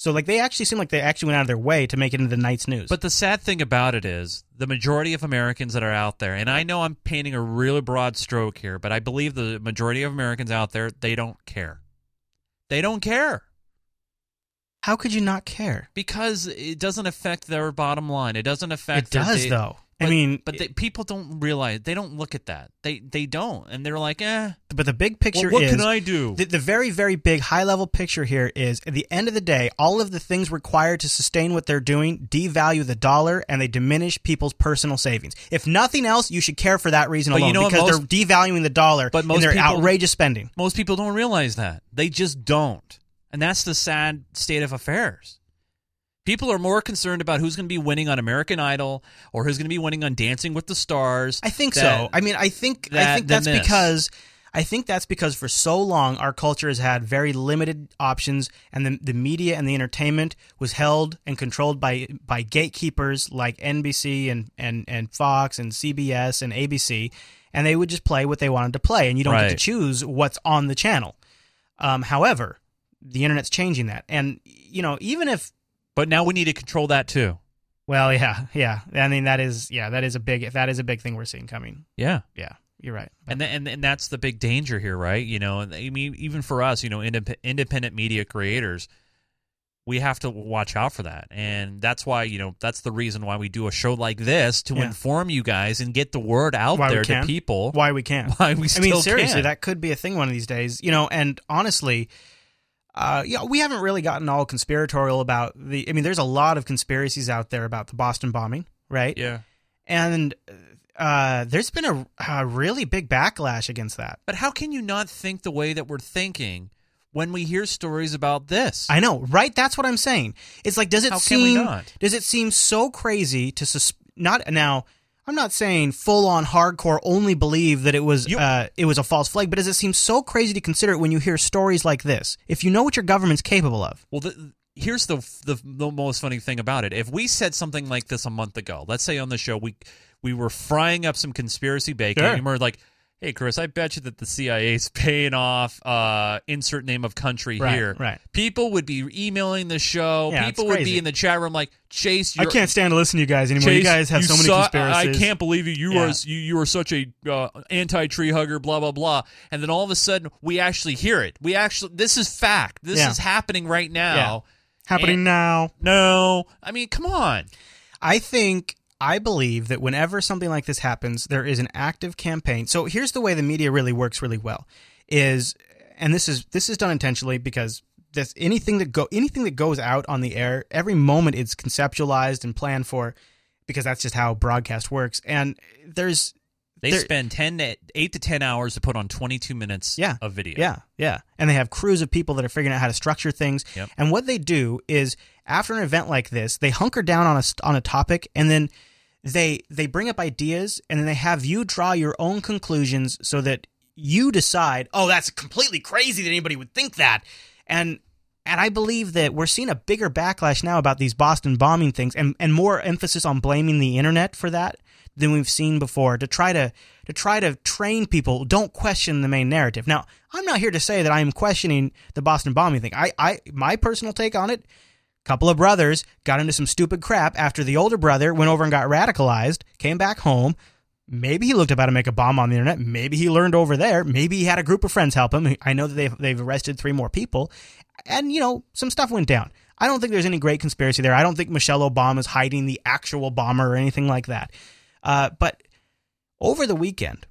So like they actually seem like they actually went out of their way to make it into the night's news. But the sad thing about it is the majority of Americans that are out there, and I know I'm painting a really broad stroke here, but I believe the majority of Americans out there, they don't care. They don't care. How could you not care? Because it doesn't affect their bottom line. It doesn't affect. It does, day- though. I mean, but they, people don't realize. They don't look at that. They they don't, and they're like, eh. But the big picture Well, what is can I do? The, the very, very big high level picture here is at the end of the day, all of the things required to sustain what they're doing devalue the dollar and they diminish people's personal savings. If nothing else, you should care for that reason But you alone know because most- they're devaluing the dollar But most in their people- outrageous spending. Most people don't realize that. They just don't. And that's the sad state of affairs. People are more concerned about who's going to be winning on American Idol or who's going to be winning on Dancing with the Stars. I think that- so. I mean, I think I think that's this. because I think that's because for so long our culture has had very limited options, and the the media and the entertainment was held and controlled by by gatekeepers like NBC and and and Fox and CBS and ABC, and they would just play what they wanted to play, and you don't get to choose what's on the channel. Um, however, the internet's changing that, and you know, even if But now we need to control that too. well, yeah, yeah. I mean, that is yeah, that is a big that is a big thing we're seeing coming. Yeah. Yeah, you're right. And, th- and and that's the big danger here, right? You know, and I mean, even for us, you know, indep- independent media creators, we have to watch out for that, and that's why you know that's the reason why we do a show like this to Yeah. inform you guys and get the word out Why there to people. Why we can't. Why we I mean, seriously, can. that could be a thing one of these days. You know, and honestly, uh, yeah, we haven't really gotten all conspiratorial about the. I mean, there's a lot of conspiracies out there about the Boston bombing, right? Yeah. And uh, there's been a, a really big backlash against that. But how can you not think the way that we're thinking when we hear stories about this? I know, right? That's what I'm saying. It's like, does it How can we seem not? does it seem so crazy to sus- not now? I'm not saying full on hardcore only believe that it was uh, it was a false flag, but does it seem so crazy to consider it when you hear stories like this? If you know what your government's capable of, Well, the, here's the, the the most funny thing about it. If we said something like this a month ago, let's say on the show we we were frying up some conspiracy bacon, Sure. and we're like, "Hey, Chris, I bet you that the CIA's (laughs) paying off uh, insert name of country Right, here." right. People would be emailing the show. Yeah, People would be in the chat room like, "Chase, I can't stand to listen to you guys anymore. you guys have so many conspiracies. I can't believe you. You Yeah. are you, you are such a uh, anti tree hugger. Blah blah blah. And then all of a sudden, we actually hear it. We actually this is fact. This Yeah. is happening right now. happening And- now. No, I mean, come on. I think I believe that whenever something like this happens, there is an active campaign. So here's the way the media really works really well is and this is this is done intentionally because this anything that go anything that goes out on the air, every moment it's conceptualized and planned for because that's just how broadcast works. And there's They there- spend ten to, eight to ten hours to put on twenty two minutes yeah. of video. Yeah, yeah. And they have crews of people that are figuring out how to structure things. Yep. And what they do is after an event like this, they hunker down on a on a topic and then they they bring up ideas and then they have you draw your own conclusions so that you decide, "Oh, that's completely crazy that anybody would think that." And and I believe that we're seeing a bigger backlash now about these Boston bombing things and, and more emphasis on blaming the internet for that than we've seen before to try to to try to train people don't question the main narrative. Now, I'm not here to say that I'm questioning the Boston bombing thing. I, I my personal take on it, couple of brothers got into some stupid crap after the older brother went over and got radicalized, came back home. Maybe he looked up how to make a bomb on the internet. Maybe he learned over there. Maybe he had a group of friends help him. I know that they've they've arrested three more people, and you know some stuff went down. I don't think there's any great conspiracy there. I don't think Michelle Obama is hiding the actual bomber or anything like that. Uh, but over the weekend,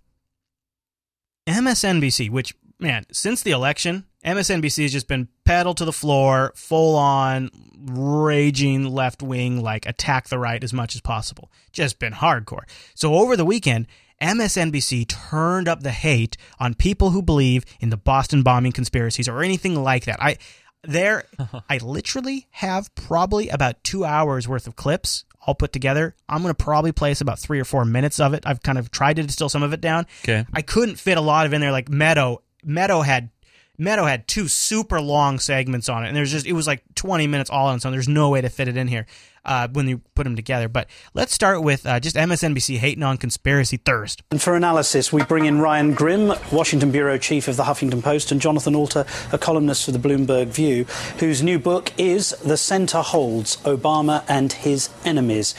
MSNBC, which man, since the election, MSNBC has just been pedal to the floor, full on raging left wing, like attack the right as much as possible. Just been hardcore. So over the weekend, MSNBC turned up the hate on people who believe in the Boston bombing conspiracies or anything like that. I there (laughs) I literally have probably about 2 hours worth of clips all put together. I'm going to probably place about 3 or 4 minutes of it. I've kind of tried to distill some of it down. Okay. I couldn't fit a lot of in there like Maddow Maddow had Maddow had two super long segments on it, and there's just it was like 20 minutes all on its own. There's no way to fit it in here uh, when you put them together. But let's start with uh, just MSNBC hating on conspiracy thirst. And for analysis, we bring in Ryan Grim, Washington bureau chief of the Huffington Post, and Jonathan Alter, a columnist for the Bloomberg View, whose new book is The Center Holds Obama and His Enemies.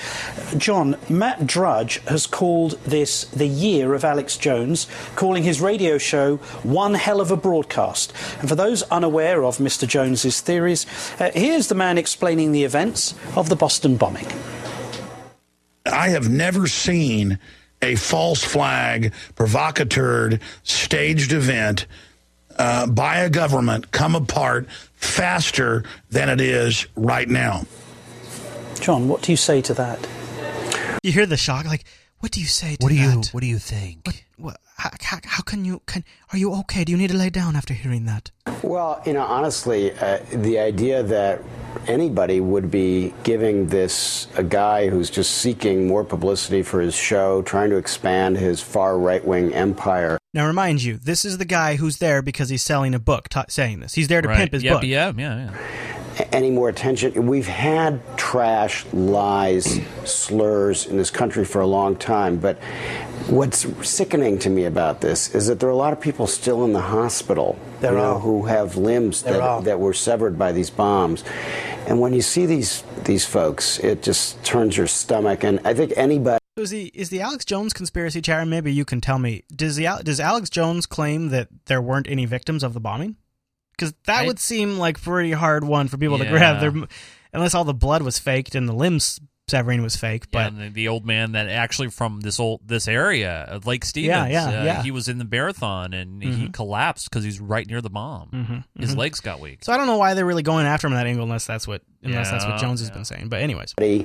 John, Matt Drudge has called this the year of Alex Jones, calling his radio show one hell of a broadcast. And for those unaware of Mr. Jones's theories, uh, here's the man explaining the events of the Boston bombing. I have never seen a false flag, provocateur, staged event uh, by a government come apart faster than it is right now. John, what do you say to that? You hear the shock, like, what do you say to What do you that? What do you think? What, what, how, how, how can you can are you okay? Do you need to lay down after hearing that? Well, you know, honestly, uh, the idea that anybody would be giving this a guy who's just seeking more publicity for his show, trying to expand his far right wing empire. Now, remind you, this is the guy who's there because he's selling a book ta saying this. He's there to Right. pimp his yeah, book. Yeah, yeah, yeah. A- Any more attention? We've had trash, lies, slurs in this country for a long time, but what's sickening to me about this is that there are a lot of people still in the hospital you know, who have limbs There that, are. that were severed by these bombs. And when you see these these folks, it just turns your stomach. And I think anybody. So is the is the Alex Jones conspiracy, Chase? Maybe you can tell me. Does the does Alex Jones claim that there weren't any victims of the bombing? Because that I- would seem like pretty hard one for people to grab. Their, unless all the blood was faked and the limbs severing was fake. Yeah, But and the, the old man that actually from this old this area of Lake Stevens. Yeah, yeah, uh, yeah. He was in the marathon and he Mhm. collapsed because he's right near the bomb. Mhm, His mhm. legs got weak. so I don't know why they're really going after him in that angle, unless that's what unless that's what Yeah, Jones has been saying. But anyways, I,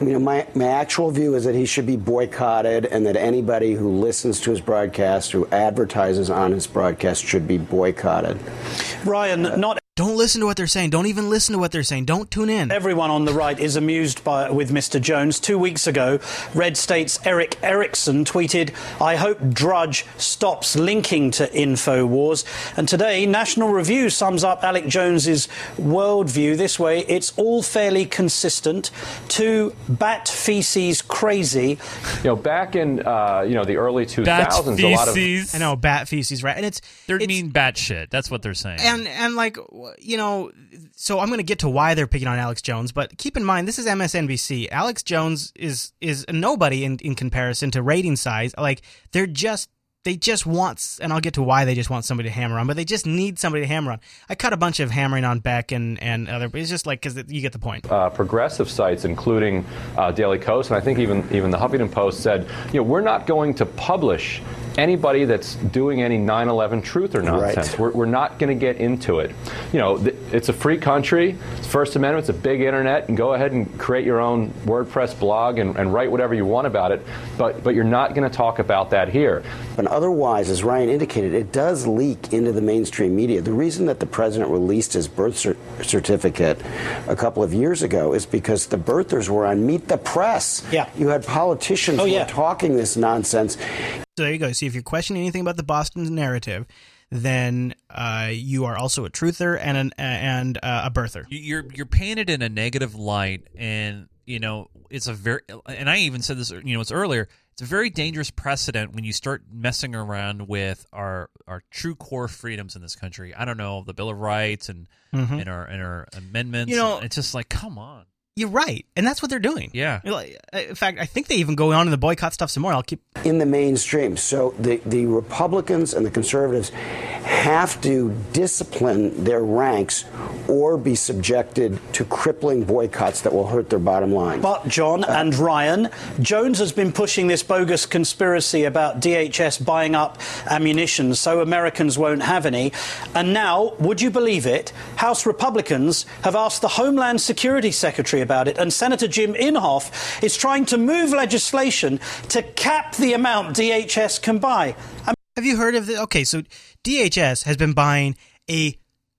you know, my, my actual view is that he should be boycotted and that anybody who listens to his broadcast, who advertises on his broadcast, should be boycotted. Ryan, uh, not don't listen to what they're saying. Don't even listen to what they're saying. Don't tune in. Everyone on the right is amused by with Mr. Jones. Two weeks ago, Red State's Erick Erickson tweeted, "I hope Drudge stops linking to Infowars." And today, National Review sums up Alex Jones's worldview this way: "It's all fairly consistent. Too bat feces crazy." You know, back in uh, you know the early 2000s, a lot of I know bat feces, right? And it's They it's, mean bat shit. That's what they're saying. and and like you know so i'm going to get to why they're picking on alex jones but keep in mind this is msnbc alex jones is is nobody in, in comparison to rating size. Like they're just they just want and i'll get to why they just want somebody to hammer on but they just need somebody to hammer on. I cut a bunch of hammering on beck and and other but it's just like because you get the point. Uh, progressive sites, including uh, Daily Kos and I think even even the Huffington Post said, you know, we're not going to publish anybody that's doing any 9/11 truth or nonsense. Right. We're, we're not going to get into it. You know, th- it's a free country. It's First Amendment. It's a big internet, and go ahead and create your own WordPress blog and, and write whatever you want about it. But but you're not going to talk about that here. But otherwise, as Ryan indicated, it does leak into the mainstream media. The reason that the president released his birth cer- certificate a couple of years ago is because the birthers were on Meet the Press. Yeah. You had politicians Oh, who yeah. were talking this nonsense. So there you go. See if you're questioning anything about the boston narrative then uh, you are also a truther and an, and uh, a birther. You- you're you're painted in a negative light and you know it's a very and i even said this you know it's earlier it's a very dangerous precedent when you start messing around with our our true core freedoms in this country. I don't know the bill of rights and Mhm. and our and our amendments. You know- it's just like come on You're right, and that's what they're doing. Yeah. Uh, In fact, I think they even go on in the boycott stuff some more. I'll keep. in the mainstream. So the, the Republicans and the conservatives have to discipline their ranks or be subjected to crippling boycotts that will hurt their bottom line. But, John and Ryan, Jones has been pushing this bogus conspiracy about DHS buying up ammunition so Americans won't have any. And now, would you believe it, House Republicans have asked the Homeland Security Secretary about it, and Senator Jim Inhofe is trying to move legislation to cap the amount DHS can buy. Um, Have you heard of the? Okay, so DHS has been buying a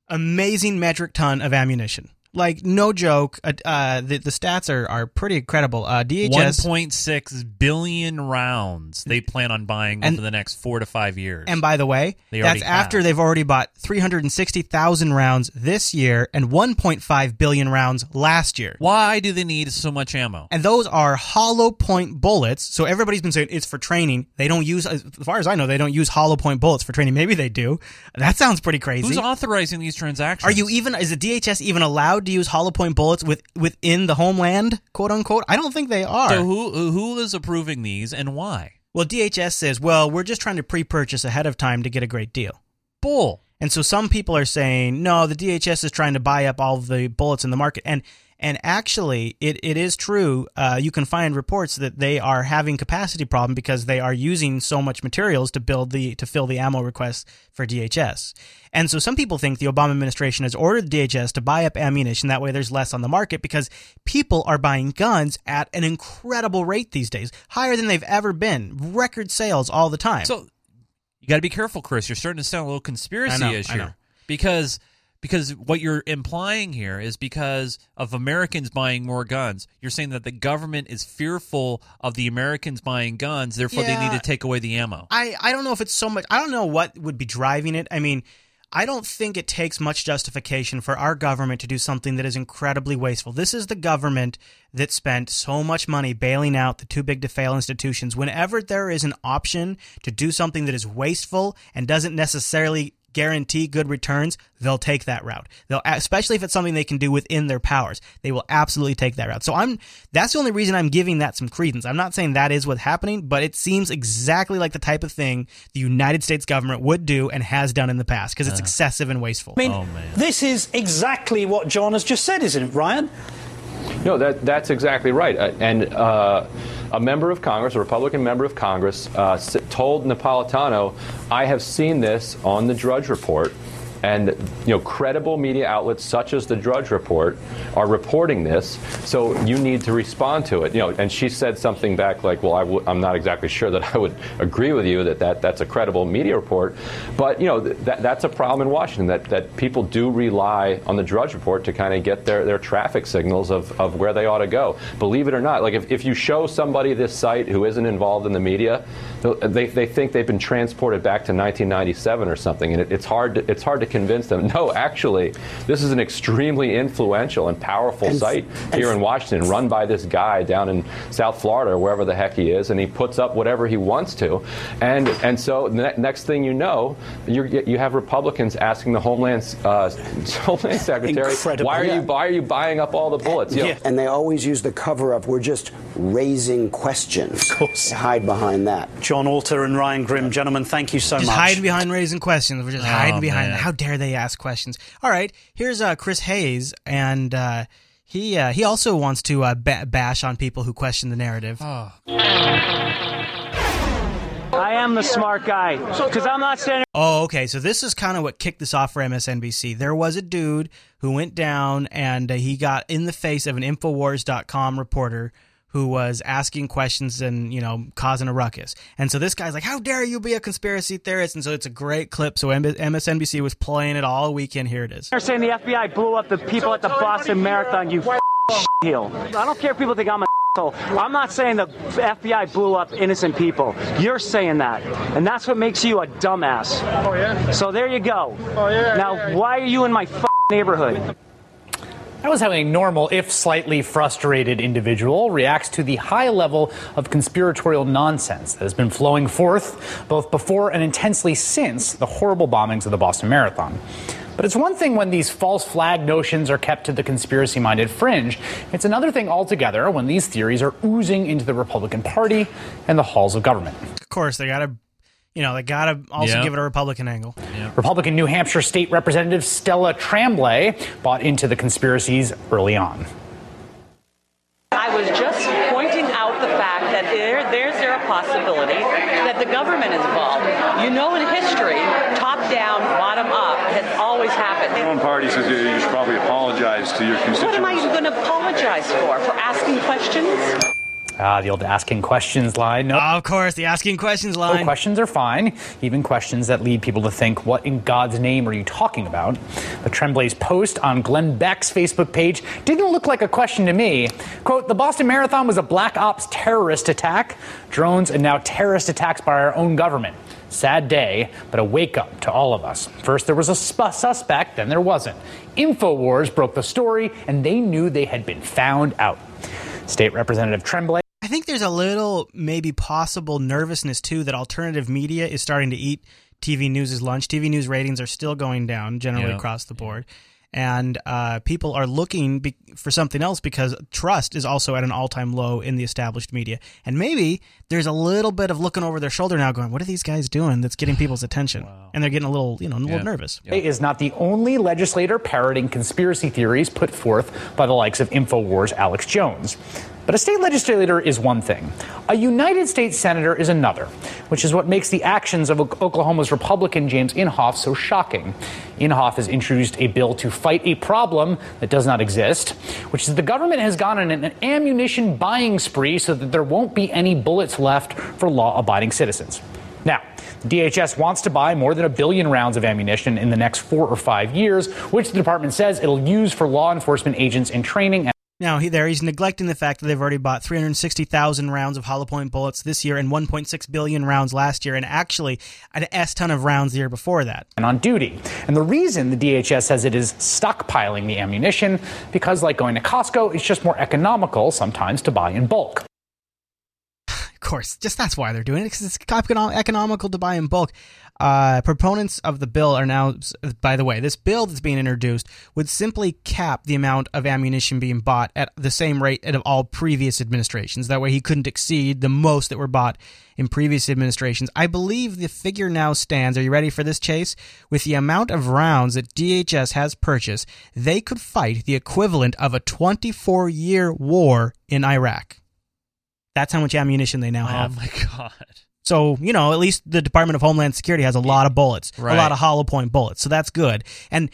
amazing metric ton of ammunition. Like no joke, uh, uh, the the stats are are pretty incredible. Uh, DHS 1.6 billion rounds they plan on buying And- over the next four to five years. And by the way, They that's after have. they've already bought 360,000 rounds this year and 1.5 billion rounds last year. Why do they need so much ammo? And those are hollow point bullets. So everybody's been saying it's for training. They don't use, as far as I know, they don't use hollow point bullets for training. Maybe they do. That sounds pretty crazy. Who's authorizing these transactions? Are you even? Is the DHS even allowed to use hollow point bullets with within the homeland, quote unquote? I don't think they are. So who who is approving these and why? Well, DHS says, well, we're just trying to pre-purchase ahead of time to get a great deal. Bull. And so some people are saying, no, the DHS is trying to buy up all the bullets in the market. And and actually, it, it is true. Uh, you can find reports that they are having capacity problem because they are using so much materials to build the to fill the ammo requests for DHS. And so some people think the Obama administration has ordered DHS to buy up ammunition. That way, there's less on the market because people are buying guns at an incredible rate these days, higher than they've ever been. Record sales all the time. So you got to be careful, Chris. You're starting to sound a little conspiracy I know, ish I know. here because because what you're implying here is because of Americans buying more guns. You're saying that the government is fearful of the Americans buying guns, therefore they need to take away the ammo. I, I don't know if it's so much. I don't know what would be driving it. I mean, I don't think it takes much justification for our government to do something that is incredibly wasteful. This is the government that spent so much money bailing out the too big to fail institutions. Whenever there is an option to do something that is wasteful and doesn't necessarily guarantee good returns, they'll take that route. They'll especially if it's something they can do within their powers. They will absolutely take that route. So I'm that's the only reason I'm giving that some credence. I'm not saying that is what's happening, but it seems exactly like the type of thing the United States government would do and has done in the past because it's excessive and wasteful. I mean, this is exactly what John has just said, isn't it, Ryan? No, that, that's exactly right. Uh, and uh, a member of Congress, a Republican member of Congress, uh, told Napolitano, I have seen this on the Drudge Report. And you know, credible media outlets such as the Drudge Report are reporting this, so you need to respond to it. You know, and she said something back like, "Well, I w- I'm not exactly sure that I would agree with you that, that that's a credible media report," but you know, th- that, that's a problem in Washington that, that people do rely on the Drudge Report to kind of get their, their traffic signals of, of where they ought to go. Believe it or not, like if, if you show somebody this site who isn't involved in the media, they, they think they've been transported back to 1997 or something, and it, it's hard to, it's hard to convince them. No, actually, this is an extremely influential and powerful And- site and- here in Washington, run by this guy down in South Florida or wherever the heck he is, and he puts up whatever he wants to, and and so the ne- next thing you know, you you have Republicans asking the Homeland uh, (laughs) Homeland Secretary, Incredible. why are Yeah. you why are you buying up all the bullets? You know, And they always use the cover of we're just raising questions. Of course. hide behind that. John Alter and Ryan Grim, gentlemen, thank you so just much. hiding behind raising questions. We're just Oh, hiding behind. man. How dare they ask questions? All right, here's uh, Chris Hayes, and uh, he uh, he also wants to uh, ba- bash on people who question the narrative. I am the smart guy because I'm not standing. Oh, okay. So this is kind of what kicked this off for MSNBC. There was a dude who went down and uh, he got in the face of an Infowars.com reporter who was asking questions and, you know, causing a ruckus. And so this guy's like, how dare you be a conspiracy theorist? And so it's a great clip. So MSNBC was playing it all weekend. Here it is. They're saying the FBI blew up the people at the Boston Marathon. You (laughs) heel. I don't care if people think I'm a (laughs) asshole. I'm not saying the FBI blew up innocent people. You're saying that, and that's what makes you a dumbass. Oh yeah. So there you go. Oh yeah. Now, why are you in my (laughs) neighborhood? That was how a normal, if slightly frustrated individual reacts to the high level of conspiratorial nonsense that has been flowing forth both before and intensely since the horrible bombings of the Boston Marathon. But it's one thing when these false flag notions are kept to the conspiracy minded fringe. It's another thing altogether when these theories are oozing into the Republican Party and the halls of government. Of course, they got to, you know, they got to also Yeah. give it a Republican angle. Republican New Hampshire State Representative Stella Tremblay bought into the conspiracies early on. I was just pointing out the fact that there, there's there a possibility that the government is involved. You know, in history, top down, bottom up has always happened. Your own party says you you should probably apologize to your constituents. What am I constituents. going to apologize for? For asking questions? Ah, the old asking questions line. No, of course, the asking questions line. questions are fine, even questions that lead people to think, "What in God's name are you talking about?" But Tremblay's post on Glenn Beck's Facebook page didn't look like a question to me. "Quote: The Boston Marathon was a black ops terrorist attack, drones, and now terrorist attacks by our own government." Sad day, but a wake up to all of us. First, there was a sp- suspect, then there wasn't. InfoWars broke the story, and they knew they had been found out. State Representative Tremblay. I think there's a little maybe possible nervousness too that alternative media is starting to eat TV News' lunch. TV News ratings are still going down generally Yeah. across the board. And uh, people are looking be- for something else because trust is also at an all time low in the established media. And maybe there's a little bit of looking over their shoulder now going, what are these guys doing that's getting people's attention? (sighs) And they're getting a little, you know, a little nervous. is not the only legislator parroting conspiracy theories put forth by the likes of InfoWars' Alex Jones. But a state legislator is one thing. A United States senator is another, which is what makes the actions of Oklahoma's Republican James Inhofe so shocking. Inhofe has introduced a bill to fight a problem that does not exist, which is the government has gone on an ammunition buying spree so that there won't be any bullets left for law abiding citizens. Now, DHS wants to buy more than a billion rounds of ammunition in the next four or five years, which the department says it'll use for law enforcement agents in training. Now, he, there he's neglecting the fact that they've already bought 360,000 rounds of hollow point bullets this year and 1.6 billion rounds last year, and actually an S ton of rounds the year before that. And on duty. And the reason the DHS says it is stockpiling the ammunition, because like going to Costco, it's just more economical sometimes to buy in bulk. (sighs) Of course, just that's why they're doing it because it's economical to buy in bulk. Uh, proponents of the bill are now, by the way, this bill that's being introduced would simply cap the amount of ammunition being bought at the same rate of all previous administrations. That way, he couldn't exceed the most that were bought in previous administrations. I believe the figure now stands. Are you ready for this, Chase? With the amount of rounds that DHS has purchased, they could fight the equivalent of a 24 year war in Iraq. That's how much ammunition they now have. Oh my (laughs) god. So, you know, at least the Department of Homeland Security has a lot of bullets, Right. a lot of hollow point bullets. So that's good. And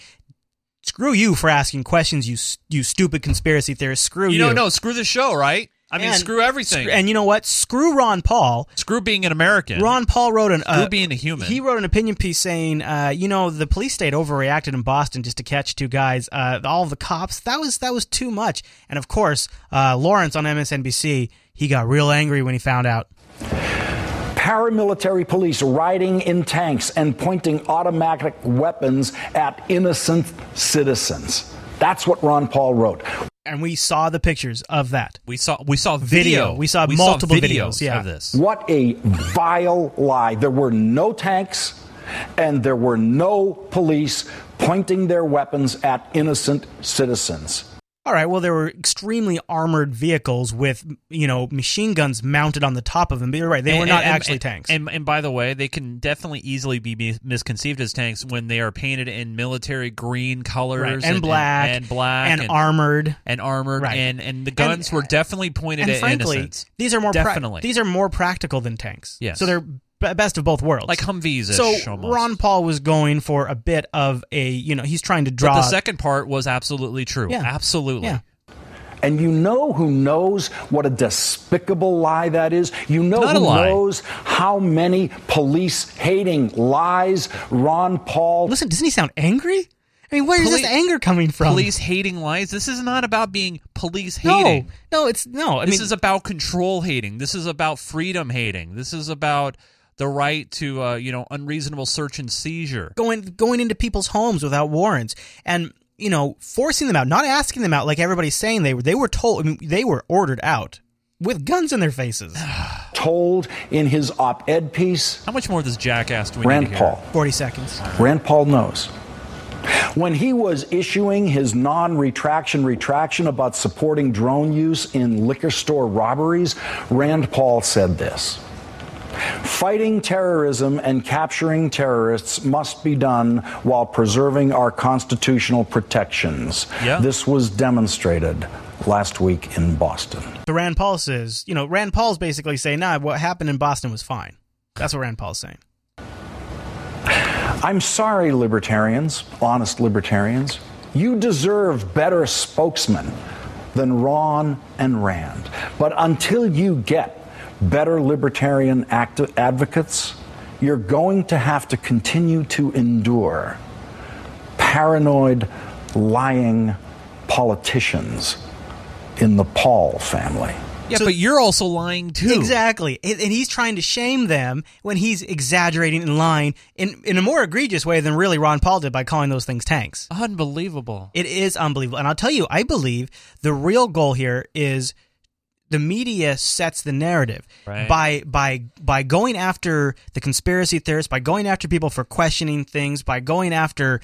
screw you for asking questions, you you stupid conspiracy theorist. Screw you. You don't know. Screw the show, right? I mean, And screw everything. Screw- and you know what? Screw Ron Paul. Screw being an American. Ron Paul wrote an Screw uh, being a human. He wrote an opinion piece saying, uh, you know, the police state overreacted in Boston just to catch two guys. Uh, all the cops that was that was too much. And of course, uh, Lawrence on MSNBC, he got real angry when he found out. Paramilitary police riding in tanks and pointing automatic weapons at innocent citizens. That's what Ron Paul wrote. And we saw the pictures of that. We saw we saw video. We saw multiple videos. Yeah. of this. What a vile lie. There were no tanks and there were no police pointing their weapons at innocent citizens. All right. Well, there were extremely armored vehicles with, you know, machine guns mounted on the top of them. But you're right; they were not and- actually and- tanks. And, and by the way, they can definitely easily be misconceived as tanks when they are painted in military green colors Right, and black, and, black and armored. and armored, Right. and and the guns were uh, definitely pointed and at frankly, innocents. these are more pra- definitely these are more practical than tanks. Yes. So they're best of both worlds, like Humvees. So Ron Paul was going for a bit of a, you know, he's trying to draw. But the second part was absolutely true. Yeah. Absolutely. Yeah. And you know who knows what a despicable lie that is? You know Not who knows how many police hating lies Ron Paul. Listen, doesn't he sound angry? I mean, where is Poli- this anger coming from? Police hating lies. This is not about being police No, hating. no, it's no. I this mean, is about control hating. This is about freedom hating. This is about the right to uh, you know unreasonable search and seizure. going going into people's homes without warrants and you know forcing them out, not asking them out like everybody's saying they were. They were told. I mean, they were ordered out with guns in their faces. (sighs) told in his op ed piece. How much more of this jackass do we Rand need to hear? Paul. Forty seconds. Rand Paul knows. When he was issuing his non retraction retraction about supporting drone use in liquor store robberies, Rand Paul said this Fighting terrorism and capturing terrorists must be done while preserving our constitutional protections. Yeah. This was demonstrated last week in Boston. So Rand Paul says, you know, Rand Paul's basically saying, nah, what happened in Boston was fine. That's what Rand Paul's saying. I'm sorry, libertarians, honest libertarians. You deserve better spokesmen than Ron and Rand. But until you get better libertarian act- advocates, you're going to have to continue to endure paranoid, lying politicians in the Paul family. Yeah, but you're also lying too. Exactly. And and he's trying to shame them when he's exaggerating and lying in, in a more egregious way than really Ron Paul did by calling those things tanks. Unbelievable. It is unbelievable. And I'll tell you, I believe the real goal here is the media sets the narrative Right. by by by going after the conspiracy theorists, by going after people for questioning things, by going after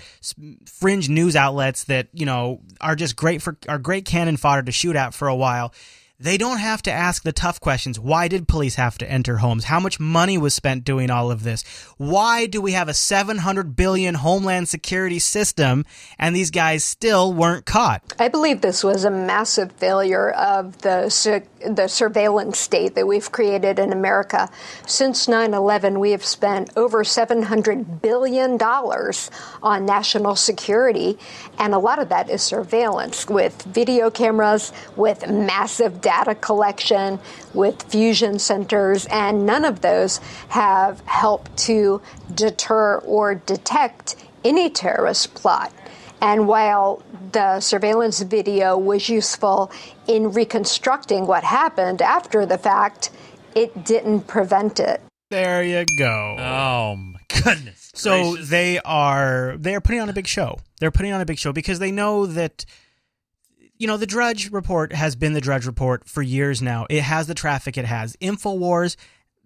fringe news outlets that you know are just great for are great cannon fodder to shoot at for a while. They don't have to ask the tough questions. Why did police have to enter homes? How much money was spent doing all of this? Why do we have a 700 billion homeland security system and these guys still weren't caught? I believe this was a massive failure of the the surveillance state that we've created in America. Since 9/11, we have spent over 700 billion dollars on national security, and a lot of that is surveillance with video cameras, with massive data collection, with fusion centers, and none of those have helped to deter or detect any terrorist plot. And while the surveillance video was useful in reconstructing what happened after the fact, it didn't prevent it. There you go. Oh my goodness. So gracious. they are they are putting on a big show. They're putting on a big show because they know that you know the Drudge report has been the Drudge report for years now. It has the traffic it has. Infowars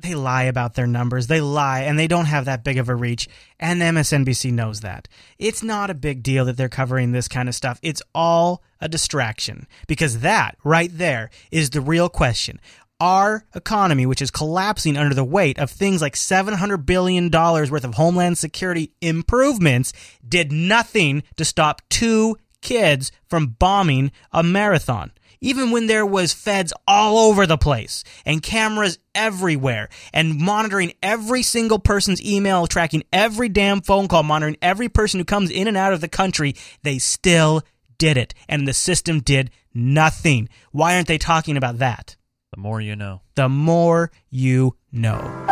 they lie about their numbers. They lie and they don't have that big of a reach. And MSNBC knows that. It's not a big deal that they're covering this kind of stuff. It's all a distraction because that right there is the real question. Our economy, which is collapsing under the weight of things like $700 billion worth of Homeland Security improvements, did nothing to stop two kids from bombing a marathon even when there was feds all over the place and cameras everywhere and monitoring every single person's email, tracking every damn phone call, monitoring every person who comes in and out of the country, they still did it. And the system did nothing. Why aren't they talking about that? The more you know. The more you know.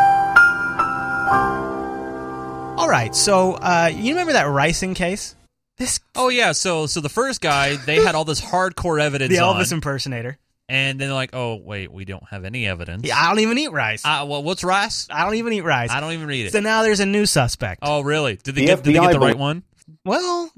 All right, so uh, you remember that Ricin case? This Oh yeah, so so the first guy they had all this hardcore evidence. (laughs) the on, Elvis impersonator. and then they're like, oh wait, we don't have any evidence. Yeah, I don't even eat rice. Uh, well, what's rice? I don't even eat rice. I don't even read it. So now there's a new suspect. oh really? Did they The get did they FBI get the right bel- one? Well,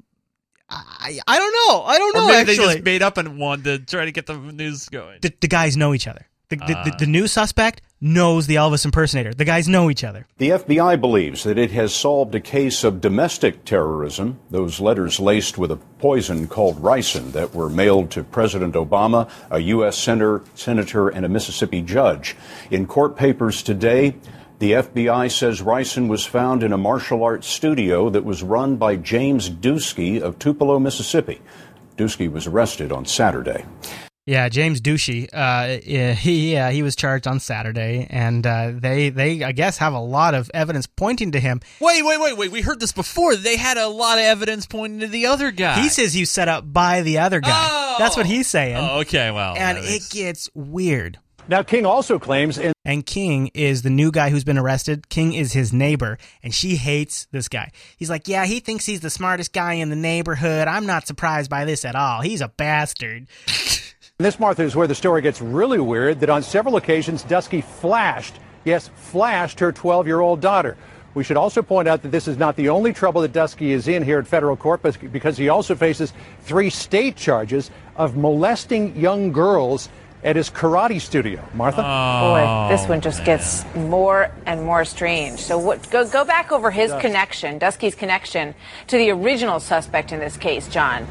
I, I don't know. I don't Or know maybe actually. they just made up and one to try to get the news going. the, the guys know each other. The, the, Ah. the, the new suspect knows the Elvis impersonator. The guys know each other. The FBI believes that it has solved a case of domestic terrorism, those letters laced with a poison called ricin that were mailed to President Obama, a U.S. senator, senator, and a Mississippi judge. In court papers today, the FBI says ricin was found in a martial arts studio that was run by James Dutschke of Tupelo, Mississippi. Dutschke was arrested on Saturday. Yeah, James Dutschke. Uh, he yeah, he was charged on Saturday, and uh, they they I guess have a lot of evidence pointing to him. Wait, wait, wait, wait. We heard this before. They had a lot of evidence pointing to the other guy. He says he was set up by the other guy. That's what he's saying. Oh, okay, well. and that it is- gets weird. Now, King also claims in And King is the new guy who's been arrested. King is his neighbor, and she hates this guy. He's like, Yeah, he thinks he's the smartest guy in the neighborhood. I'm not surprised by this at all. He's a bastard. (laughs) this, Martha, is where the story gets really weird that on several occasions, Dutschke flashed, yes, flashed her 12 year old daughter. We should also point out that this is not the only trouble that Dutschke is in here at federal court, because he also faces three state charges of molesting young girls at his karate studio. Martha? Oh, Boy, this one just gets more and more strange. So what, go, go back over his does. connection, Dutschke's connection, to the original suspect in this case, John.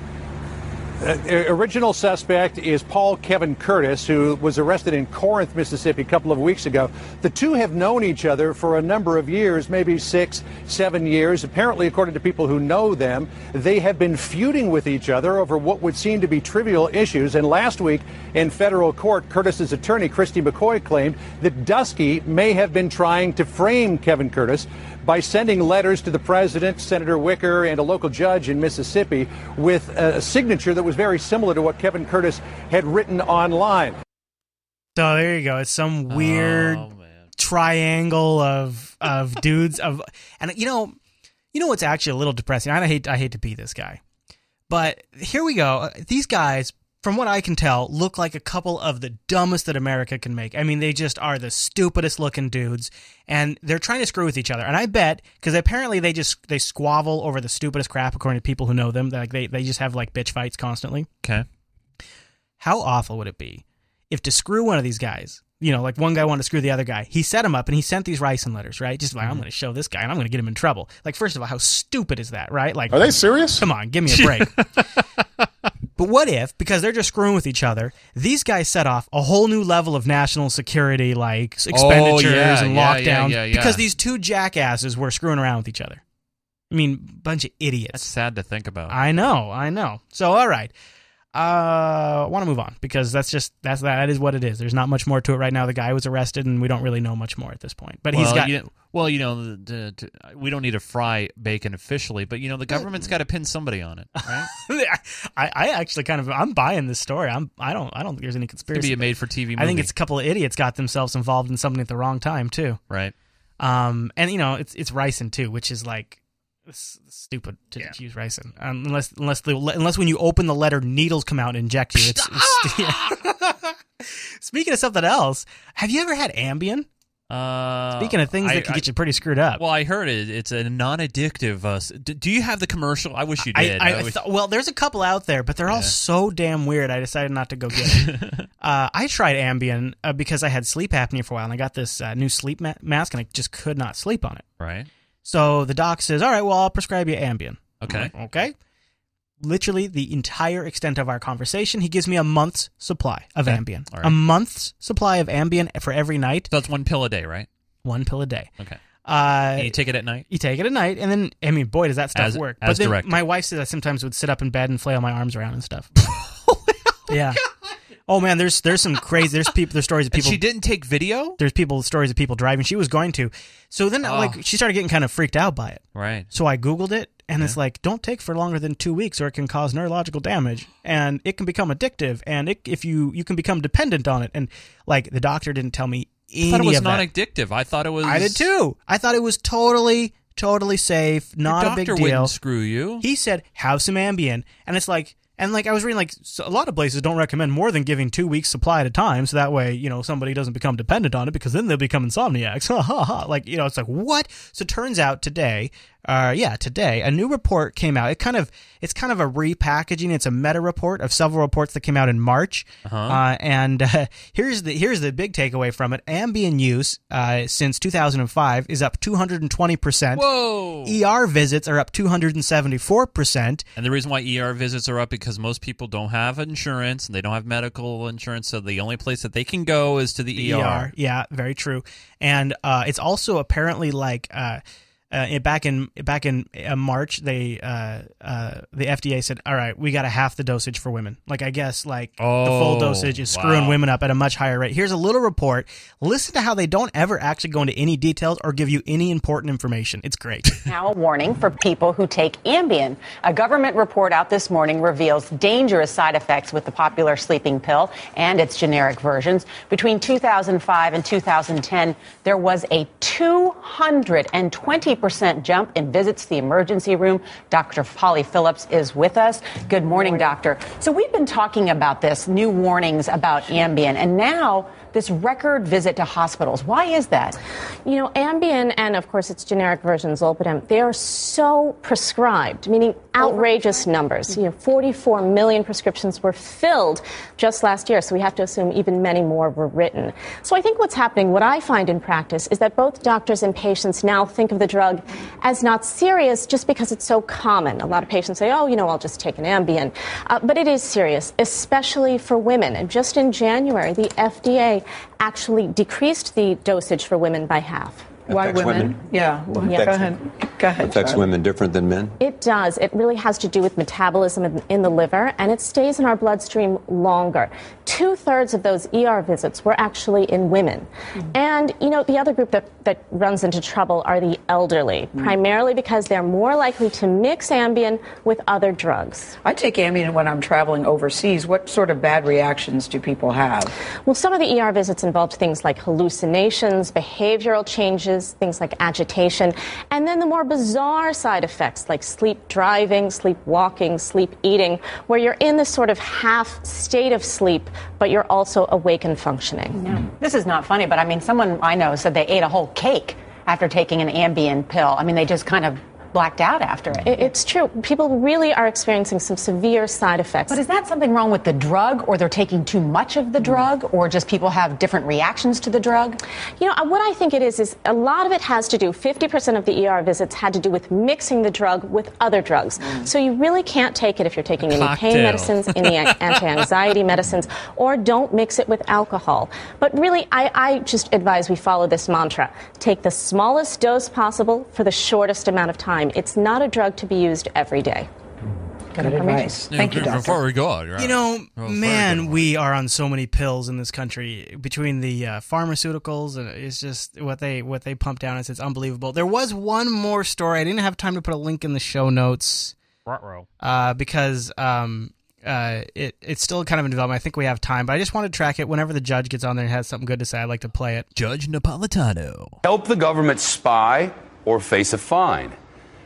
Uh, original suspect is Paul Kevin Curtis, who was arrested in Corinth, Mississippi, a couple of weeks ago. The two have known each other for a number of years, maybe six, seven years. Apparently, according to people who know them, they have been feuding with each other over what would seem to be trivial issues. And last week in federal court, Curtis's attorney, Christi McCoy, claimed that Dutschke may have been trying to frame Kevin Curtis by sending letters to the president, Senator Wicker, and a local judge in Mississippi with a signature that was very similar to what Kevin Curtis had written online. So there you go. It's some weird oh, triangle of of (laughs) dudes of and you know you know what's actually a little depressing. I hate I hate to be this guy. But here we go. These guys from what I can tell look like a couple of the dumbest that America can make. I mean, they just are the stupidest looking dudes and they're trying to screw with each other. And I bet cuz apparently they just they squabble over the stupidest crap according to people who know them. Like they they just have like bitch fights constantly. Okay. How awful would it be if to screw one of these guys, you know, like one guy wanted to screw the other guy, he set him up and he sent these ricin letters, right? Just like, I'm mm-hmm. going to show this guy and I'm going to get him in trouble. Like, first of all, how stupid is that, right? Like, Are they serious? Come on, give me a (laughs) break. But what if, because they're just screwing with each other, these guys set off a whole new level of national security, like oh, expenditures Oh, yeah, and yeah, lockdowns, yeah, yeah, yeah. because these two jackasses were screwing around with each other? I mean, bunch of idiots. That's sad to think about. I know, I know. So, all right. Uh, I want to move on because that's just that's that is what it is. There's not much more to it right now. The guy was arrested, and we don't really know much more at this point. But he's got you know, well, you know, the, the, the- we don't need to fry bacon officially, but you know, the government's got to pin somebody on it, right? (laughs) I, I actually kind of I'm buying this story. I'm I don't I don't think there's any conspiracy. be a made-for-TV I think it's a couple of idiots got themselves involved in something at the wrong time too. Right. Um, and you know it's it's ricin too, which is like stupid to use ricin um, unless unless the unless when you open the letter needles come out and inject you. It's, it's (laughs) yeah. (laughs) Speaking of something else, have you ever had Ambien? Uh, Speaking of things I- that can I- get you pretty screwed up. Well, I heard it. It's a non-addictive. Uh, s- d- do you have the commercial? I wish you I, did. I, wish- th- well, there's a couple out there, but they're all so damn weird. I decided not to go get it. (laughs) uh, I tried Ambien uh, because I had sleep apnea for a while, and I got this uh, new sleep ma- mask, and I just could not sleep on it. right. So the doc says, "All right, well, I'll prescribe you Ambien." Okay. like, okay. Literally the entire extent of our conversation, he gives me a month's supply of Okay. Ambien. Right. A month's supply of Ambien for every night. So that's one pill a day, right? One pill a day. Okay. Uh, And you take it at night. you take it at night, and then I mean, boy, does that stuff As- work. as but then directed. my wife says I sometimes would sit up in bed and flail my arms around and stuff. (laughs) yeah. Oh man, there's there's some crazy. There's people. There's stories of (laughs) And people. she didn't take video. There's people stories of people driving. She was going to. So then, Oh. like, she started getting kind of freaked out by it. Right. So I googled it, and it's like, don't take for longer than two weeks, or it can cause neurological damage, and it can become addictive, and it, if you you can become dependent on it. And like, the doctor didn't tell me any I thought it was of that. non-addictive. I thought it was. I did too. I thought it was totally, totally safe, not a big doctor deal. screw you. He said, "Have some Ambien," and it's like, and like I was reading, like so a lot of places don't recommend more than giving two weeks supply at a time, so that way you know somebody doesn't become dependent on it because then they'll become insomniacs. (laughs) Ha ha ha! Like you know, it's like what? So it turns out today, uh, yeah, today a new report came out. It kind of, it's kind of a repackaging. It's a meta report of several reports that came out in March. Uh-huh. Uh, and uh, (laughs) here's the here's the big takeaway from it: Ambien use uh, since 2005 is up 220 percent. Whoa! ER visits are up 274 percent. And the reason why ER visits are up because most people don't have insurance and they don't have medical insurance, so the only place that they can go is to the, ER. Yeah, very true. And uh, it's also apparently like uh, it- back in back in uh, March, they uh, uh, the FDA said, "All right, we got a half the dosage for women." Like I guess like the full Oh, dosage is screwing wow. women up at a much higher rate. Here's a little report. Listen to how they don't ever actually go into any details or give you any important information. It's great. (laughs) Now, a warning for people who take Ambien. A government report out this morning reveals dangerous side effects with the popular sleeping pill and its generic versions. Between 2005 and 2010, there was a 220% jump in visits to the emergency room. Dr. Holly Phillips is with us. Good morning, doctor. So, we've been talking about this new warnings about Ambien, and now this record visit to hospitals. Why is that? You know, Ambien and, of course, its generic version, Zolpidem, they are so prescribed, meaning outrageous numbers. You know, 44 million prescriptions were filled just last year, so we have to assume even many more were written. So I think what's happening, what I find in practice, is that both doctors and patients now think of the drug as not serious just because it's so common. A lot of patients say, oh, you know, I'll just take an Ambien. Uh, but it is serious, especially for women. And just in January, the FDA actually decreased the dosage for women by half. Why women? women? Yeah. Well, Yeah. Go ahead. Go ahead. affects Charlie. women different than men? It does. It really has to do with metabolism in, in the liver, and it stays in our bloodstream longer. Two thirds of those ER visits were actually in women. And, you know, the other group that, that runs into trouble are the elderly, primarily because they're more likely to mix Ambien with other drugs. I take Ambien when I'm traveling overseas. What sort of bad reactions do people have? Well, some of the ER visits involved things like hallucinations, behavioral changes, things like agitation, and then the more bizarre side effects like sleep driving, sleep walking, sleep eating, where you're in this sort of half state of sleep, but you're also awake and functioning. This is not funny, but I mean, someone I know said they ate a whole cake after taking an Ambien pill. I mean, they just kind of blacked out after it. It- It's true. People really are experiencing some severe side effects. But is that something wrong with the drug, or they're taking too much of the drug, or just people have different reactions to the drug? You know, uh, what I think it is is a lot of it has to do. 50% of the ER visits had to do with mixing the drug with other drugs. So you really can't take it if you're taking any pain medicines, (laughs) any anti-anxiety medicines, or don't mix it with alcohol. But really, I, I just advise we follow this mantra: take the smallest dose possible for the shortest amount of time. It's not a drug to be used every day. Good advice. Thank you, doctor. Before we go, you're You know, man, we are on so many pills in this country between the uh, pharmaceuticals and it's just what they what they pump down us. It's unbelievable. There was one more story. I didn't have time to put a link in the show notes uh, because um, uh, it it's still kind of in development. I think we have time, but I just want to track it. Whenever the judge gets on there and has something good to say, I'd like to play it. Judge Napolitano. Help the government spy or face a fine.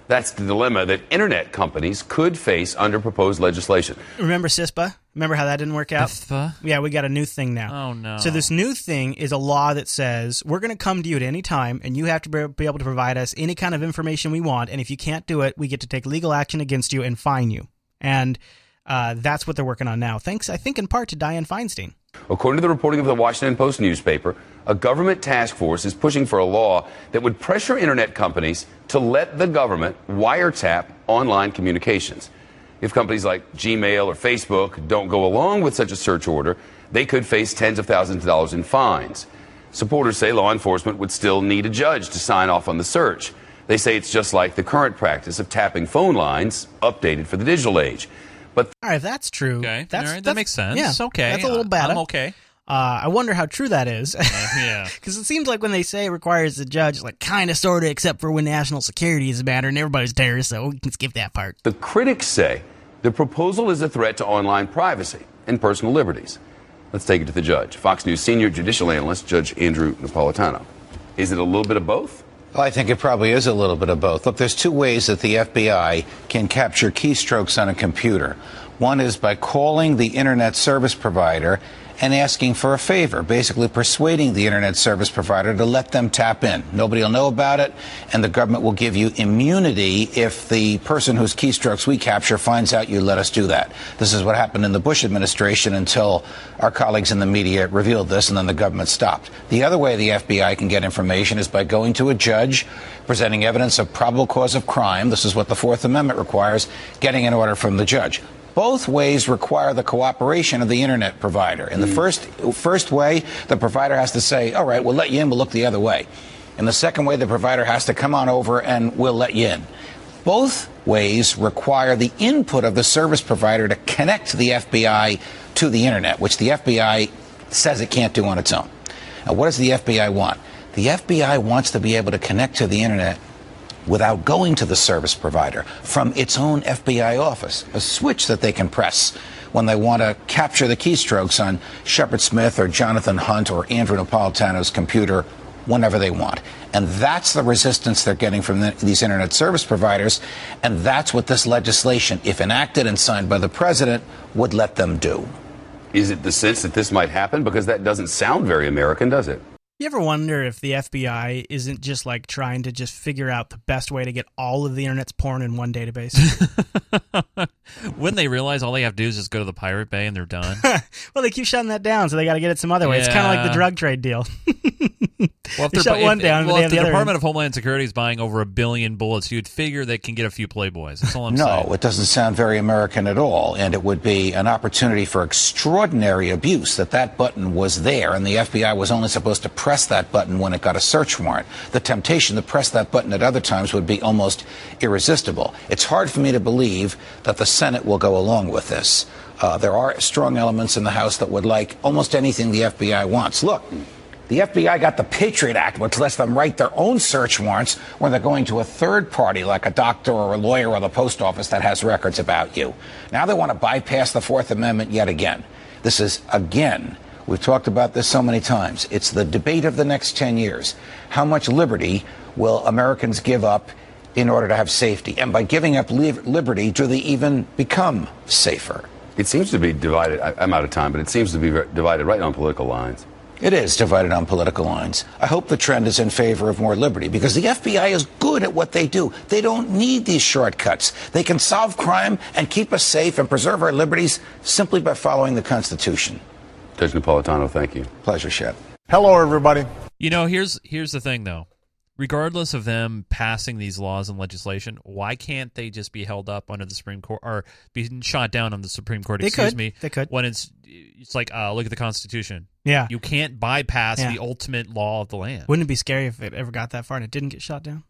That's the dilemma that internet companies could face under proposed legislation. Remember CISPA? Remember how that didn't work out? CISPA? Yeah, we got a new thing now. Oh no. So this new thing is a law that says we're going to come to you at any time, and you have to be- be able to provide us any kind of information we want. And if you can't do it, we get to take legal action against you and fine you. And uh, that's what they're working on now. Thanks, I think, in part to Dianne Feinstein. According to the reporting of the Washington Post newspaper, a government task force is pushing for a law that would pressure internet companies to let the government wiretap online communications. If companies like Gmail or Facebook don't go along with such a search order, they could face tens of thousands of dollars in fines. Supporters say law enforcement would still need a judge to sign off on the search. They say it's just like the current practice of tapping phone lines, updated for the digital age. But All right, if that's true. Okay, that's, all right, that that's- makes sense. Yeah, Okay, that's a little uh, bad. I'm okay. Uh, I wonder how true that is. yeah. (laughs) Because it seems like when they say it requires the judge, like kind of, sort of, except for when national security is a matter and everybody's terrorists, so we can skip that part. The critics say the proposal is a threat to online privacy and personal liberties. Let's take it to the judge. Fox News senior judicial analyst, Judge Andrew Napolitano. Is it a little bit of both? Well, I think it probably is a little bit of both. Look, there's two ways that the FBI can capture keystrokes on a computer. One is by calling the internet service provider and asking for a favor, basically persuading the internet service provider to let them tap in. Nobody will know about it, and the government will give you immunity if the person whose keystrokes we capture finds out you let us do that. This is what happened in the Bush administration until our colleagues in the media revealed this, and then the government stopped. The other way the FBI can get information is by going to a judge, presenting evidence of probable cause of crime. This is what the Fourth Amendment requires, getting an order from the judge. Both ways require the cooperation of the internet provider. In the hmm. first first way, the provider has to say, "All right, we'll let you in. We'll look the other way." In the second way, the provider has to come on over and we'll let you in. Both ways require the input of the service provider to connect the FBI to the internet, which the FBI says it can't do on its own. Now, what does the FBI want? The FBI wants to be able to connect to the internet without going to the service provider from its own FBI office, a switch that they can press when they want to capture the keystrokes on Shepard Smith or Jonathan Hunt or Andrew Napolitano's computer whenever they want. And that's the resistance they're getting from the, these internet service providers. And that's what this legislation, if enacted and signed by the president, would let them do. Is it the sense that this might happen? Because that doesn't sound very American, does it? You ever wonder if the FBI isn't just like trying to just figure out the best way to get all of the internet's porn in one database? (laughs) when they realize all they have to do is just go to the Pirate Bay and they're done. (laughs) well, they keep shutting that down, so they got to get it some other way. It's kind of like the drug trade deal. (laughs) Well, if, They shut one if- down, but well, they if have the the other Department in. of Homeland Security is buying over a billion bullets, you'd figure they can get a few Playboys. That's all I'm no, saying. it doesn't sound very American at all, and it would be an opportunity for extraordinary abuse that that button was there, and the FBI was only supposed to press that button when it got a search warrant. The temptation to press that button at other times would be almost irresistible. It's hard for me to believe that the Senate will go along with this. Uh, there are strong elements in the House that would like almost anything the FBI wants. Look, the FBI got the Patriot Act, which lets them write their own search warrants when they're going to a third party, like a doctor or a lawyer or the post office that has records about you. Now they want to bypass the Fourth Amendment yet again. This is, again, we've talked about this so many times. It's the debate of the next 10 years. How much liberty will Americans give up in order to have safety? And by giving up li- liberty, do they even become safer? It seems to be divided. I, I'm out of time, but it seems to be divided right on political lines. It is divided on political lines. I hope the trend is in favor of more liberty because the FBI is good at what they do. They don't need these shortcuts. They can solve crime and keep us safe and preserve our liberties simply by following the Constitution. Judge Napolitano, thank you. Pleasure, Shep. Hello, everybody. You know, here's here's the thing though. Regardless of them passing these laws and legislation, why can't they just be held up under the Supreme Court or be shot down on the Supreme Court? They excuse could. me. They could. When it's it's like, uh, look at the Constitution. Yeah. you can't bypass Yeah. the ultimate law of the land. Wouldn't it be scary if it ever got that far and it didn't get shot down?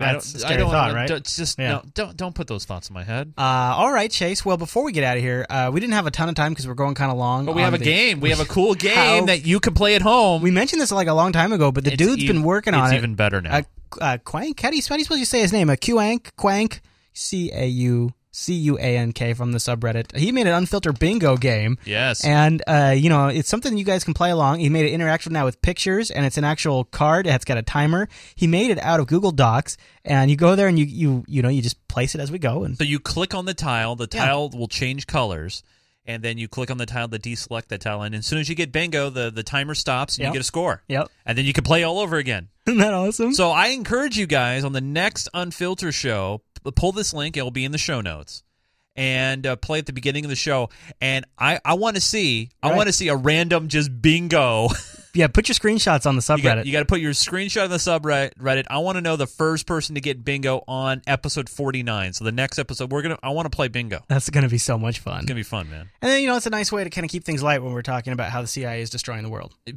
I That's don't, a scary I don't thought, right? don't- just Yeah. no, don't don't put those thoughts in my head. Uh, all right, Chase. Well, before we get out of here, uh, we didn't have a ton of time because we're going kind of long. But we have a the- game. We have a (laughs) cool game How- that you can play at home. We mentioned this like a long time ago, but the It's dude's ev- been working on it. it's even better now. Uh, uh, Quank? How do you, how do you suppose you say his name? A Qank? Quank? C A U C U A N K from the subreddit. He made an unfiltered bingo game. Yes. And, uh, you know, it's something you guys can play along. He made it interactive now with pictures, and it's an actual card. It's got a timer. He made it out of Google Docs, and you go there and you, you, you know, you just place it as we go. And So you click on the tile, the Yeah. tile will change colors, and then you click on the tile to deselect that tile. And as soon as you get bingo, the, the timer stops and Yep. you get a score. Yep. And then you can play all over again. (laughs) Isn't that awesome? So I encourage you guys on the next Unfilter show, pull this link. It will be in the show notes. And uh, play at the beginning of the show, and I, I want to see I want to see a random just bingo. (laughs) yeah, put your screenshots on the You got, subreddit. you got to put your screenshot on the subreddit. I want to know the first person to get bingo on episode forty nine. So the next episode, we're gonna. I want to play bingo. That's going to be so much fun. It's gonna be fun, man. And then, you know, it's a nice way to kind of keep things light when we're talking about how the CIA is destroying the world. (laughs)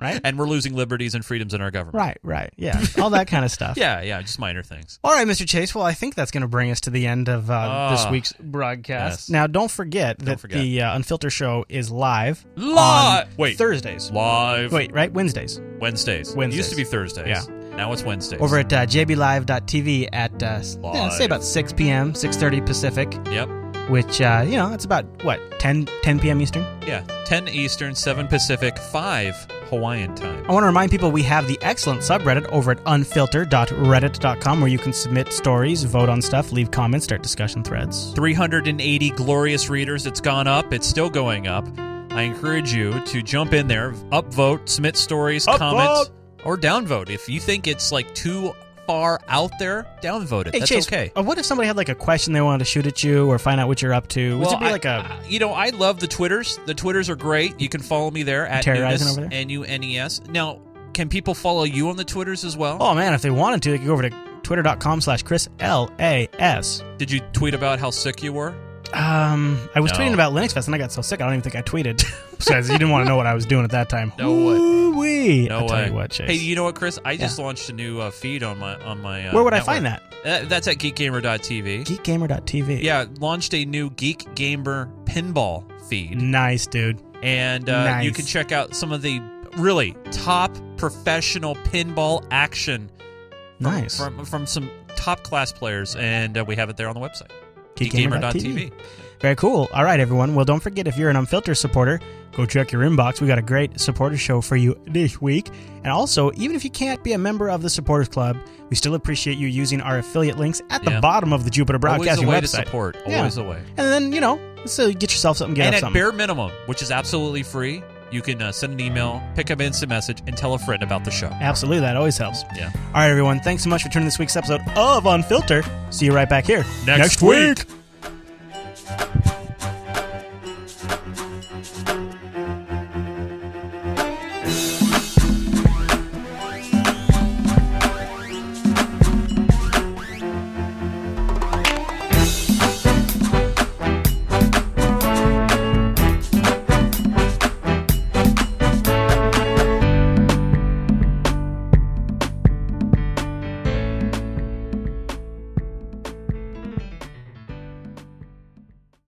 right? And we're losing liberties and freedoms in our government. Right, right. Yeah. All that kind of (laughs) stuff. Yeah, yeah, just minor things. All right, Mr. Chase. Well, I think that's going to bring us to the end of uh, this Ah, week's broadcast. yes. Now, don't forget that forget. the uh, Unfiltered show is live Live! Wait. Thursdays. Live. Wait, right? Wednesdays. Wednesdays. It Wednesdays. used to be Thursdays. Yeah. Now it's Wednesdays. Over at uh, jblive.tv at, uh, yeah, say about 6 p.m., 6.30 Pacific, Yep. Which, uh, you know, it's about, what, 10, 10 p.m. Eastern? Yeah. 10 Eastern, 7 Pacific, 5 Hawaiian time. I want to remind people we have the excellent subreddit over at unfilter.reddit.com where you can submit stories, vote on stuff, leave comments, start discussion threads. 380 glorious readers. It's gone up. It's still going up. I encourage you to jump in there, upvote, submit stories, comments, or downvote. If you think it's like too far out there, downvote it. Hey, That's Chase, okay. uh, what if somebody had like a question they wanted to shoot at you or find out what you're up to? Would it be I- like a You know, I love the Twitters. The Twitters are great. You can follow me there at Terrorizing Nunes, over there? N U N E S. Now, can people follow you on the Twitters as well? Oh man, if they wanted to, they could go over to twitter.com slash Chris L A S. Did you tweet about how sick you were? Um, I was No. tweeting about Linux Fest and I got so sick I don't even think I tweeted. (laughs) Besides, you didn't want to know what I was doing at that time. No way. Woo-wee. No I'll way. tell you what, Chase. Hey, you know what, Chris? I just launched a new uh, feed on my on my. Uh, Where would I network. find that? Uh, that's at geekgamer.tv. Geekgamer.tv. Yeah, launched a new Geek Gamer pinball feed, Nice, dude. and uh, Nice. you can check out some of the really top professional pinball action Nice. from from some top class players, and uh, we have it there on the website. Geekgamer.tv. Very cool. All right, everyone. Well, don't forget if you're an Unfiltered supporter, go check your inbox. We got a great supporter show for you this week. And also, even if you can't be a member of the Supporters Club, we still appreciate you using our affiliate links at the Yeah. bottom of the Jupiter Broadcasting Always a way website. to support. Yeah. Always a way. And then, you know, so get yourself something, get and us at something. bare minimum, which is absolutely free, you can uh, send an email, pick up an instant message, and tell a friend about the show. Absolutely. That always helps. Yeah. All right, everyone. Thanks so much for tuning this week's episode of Unfiltered. See you right back here next, next week. week.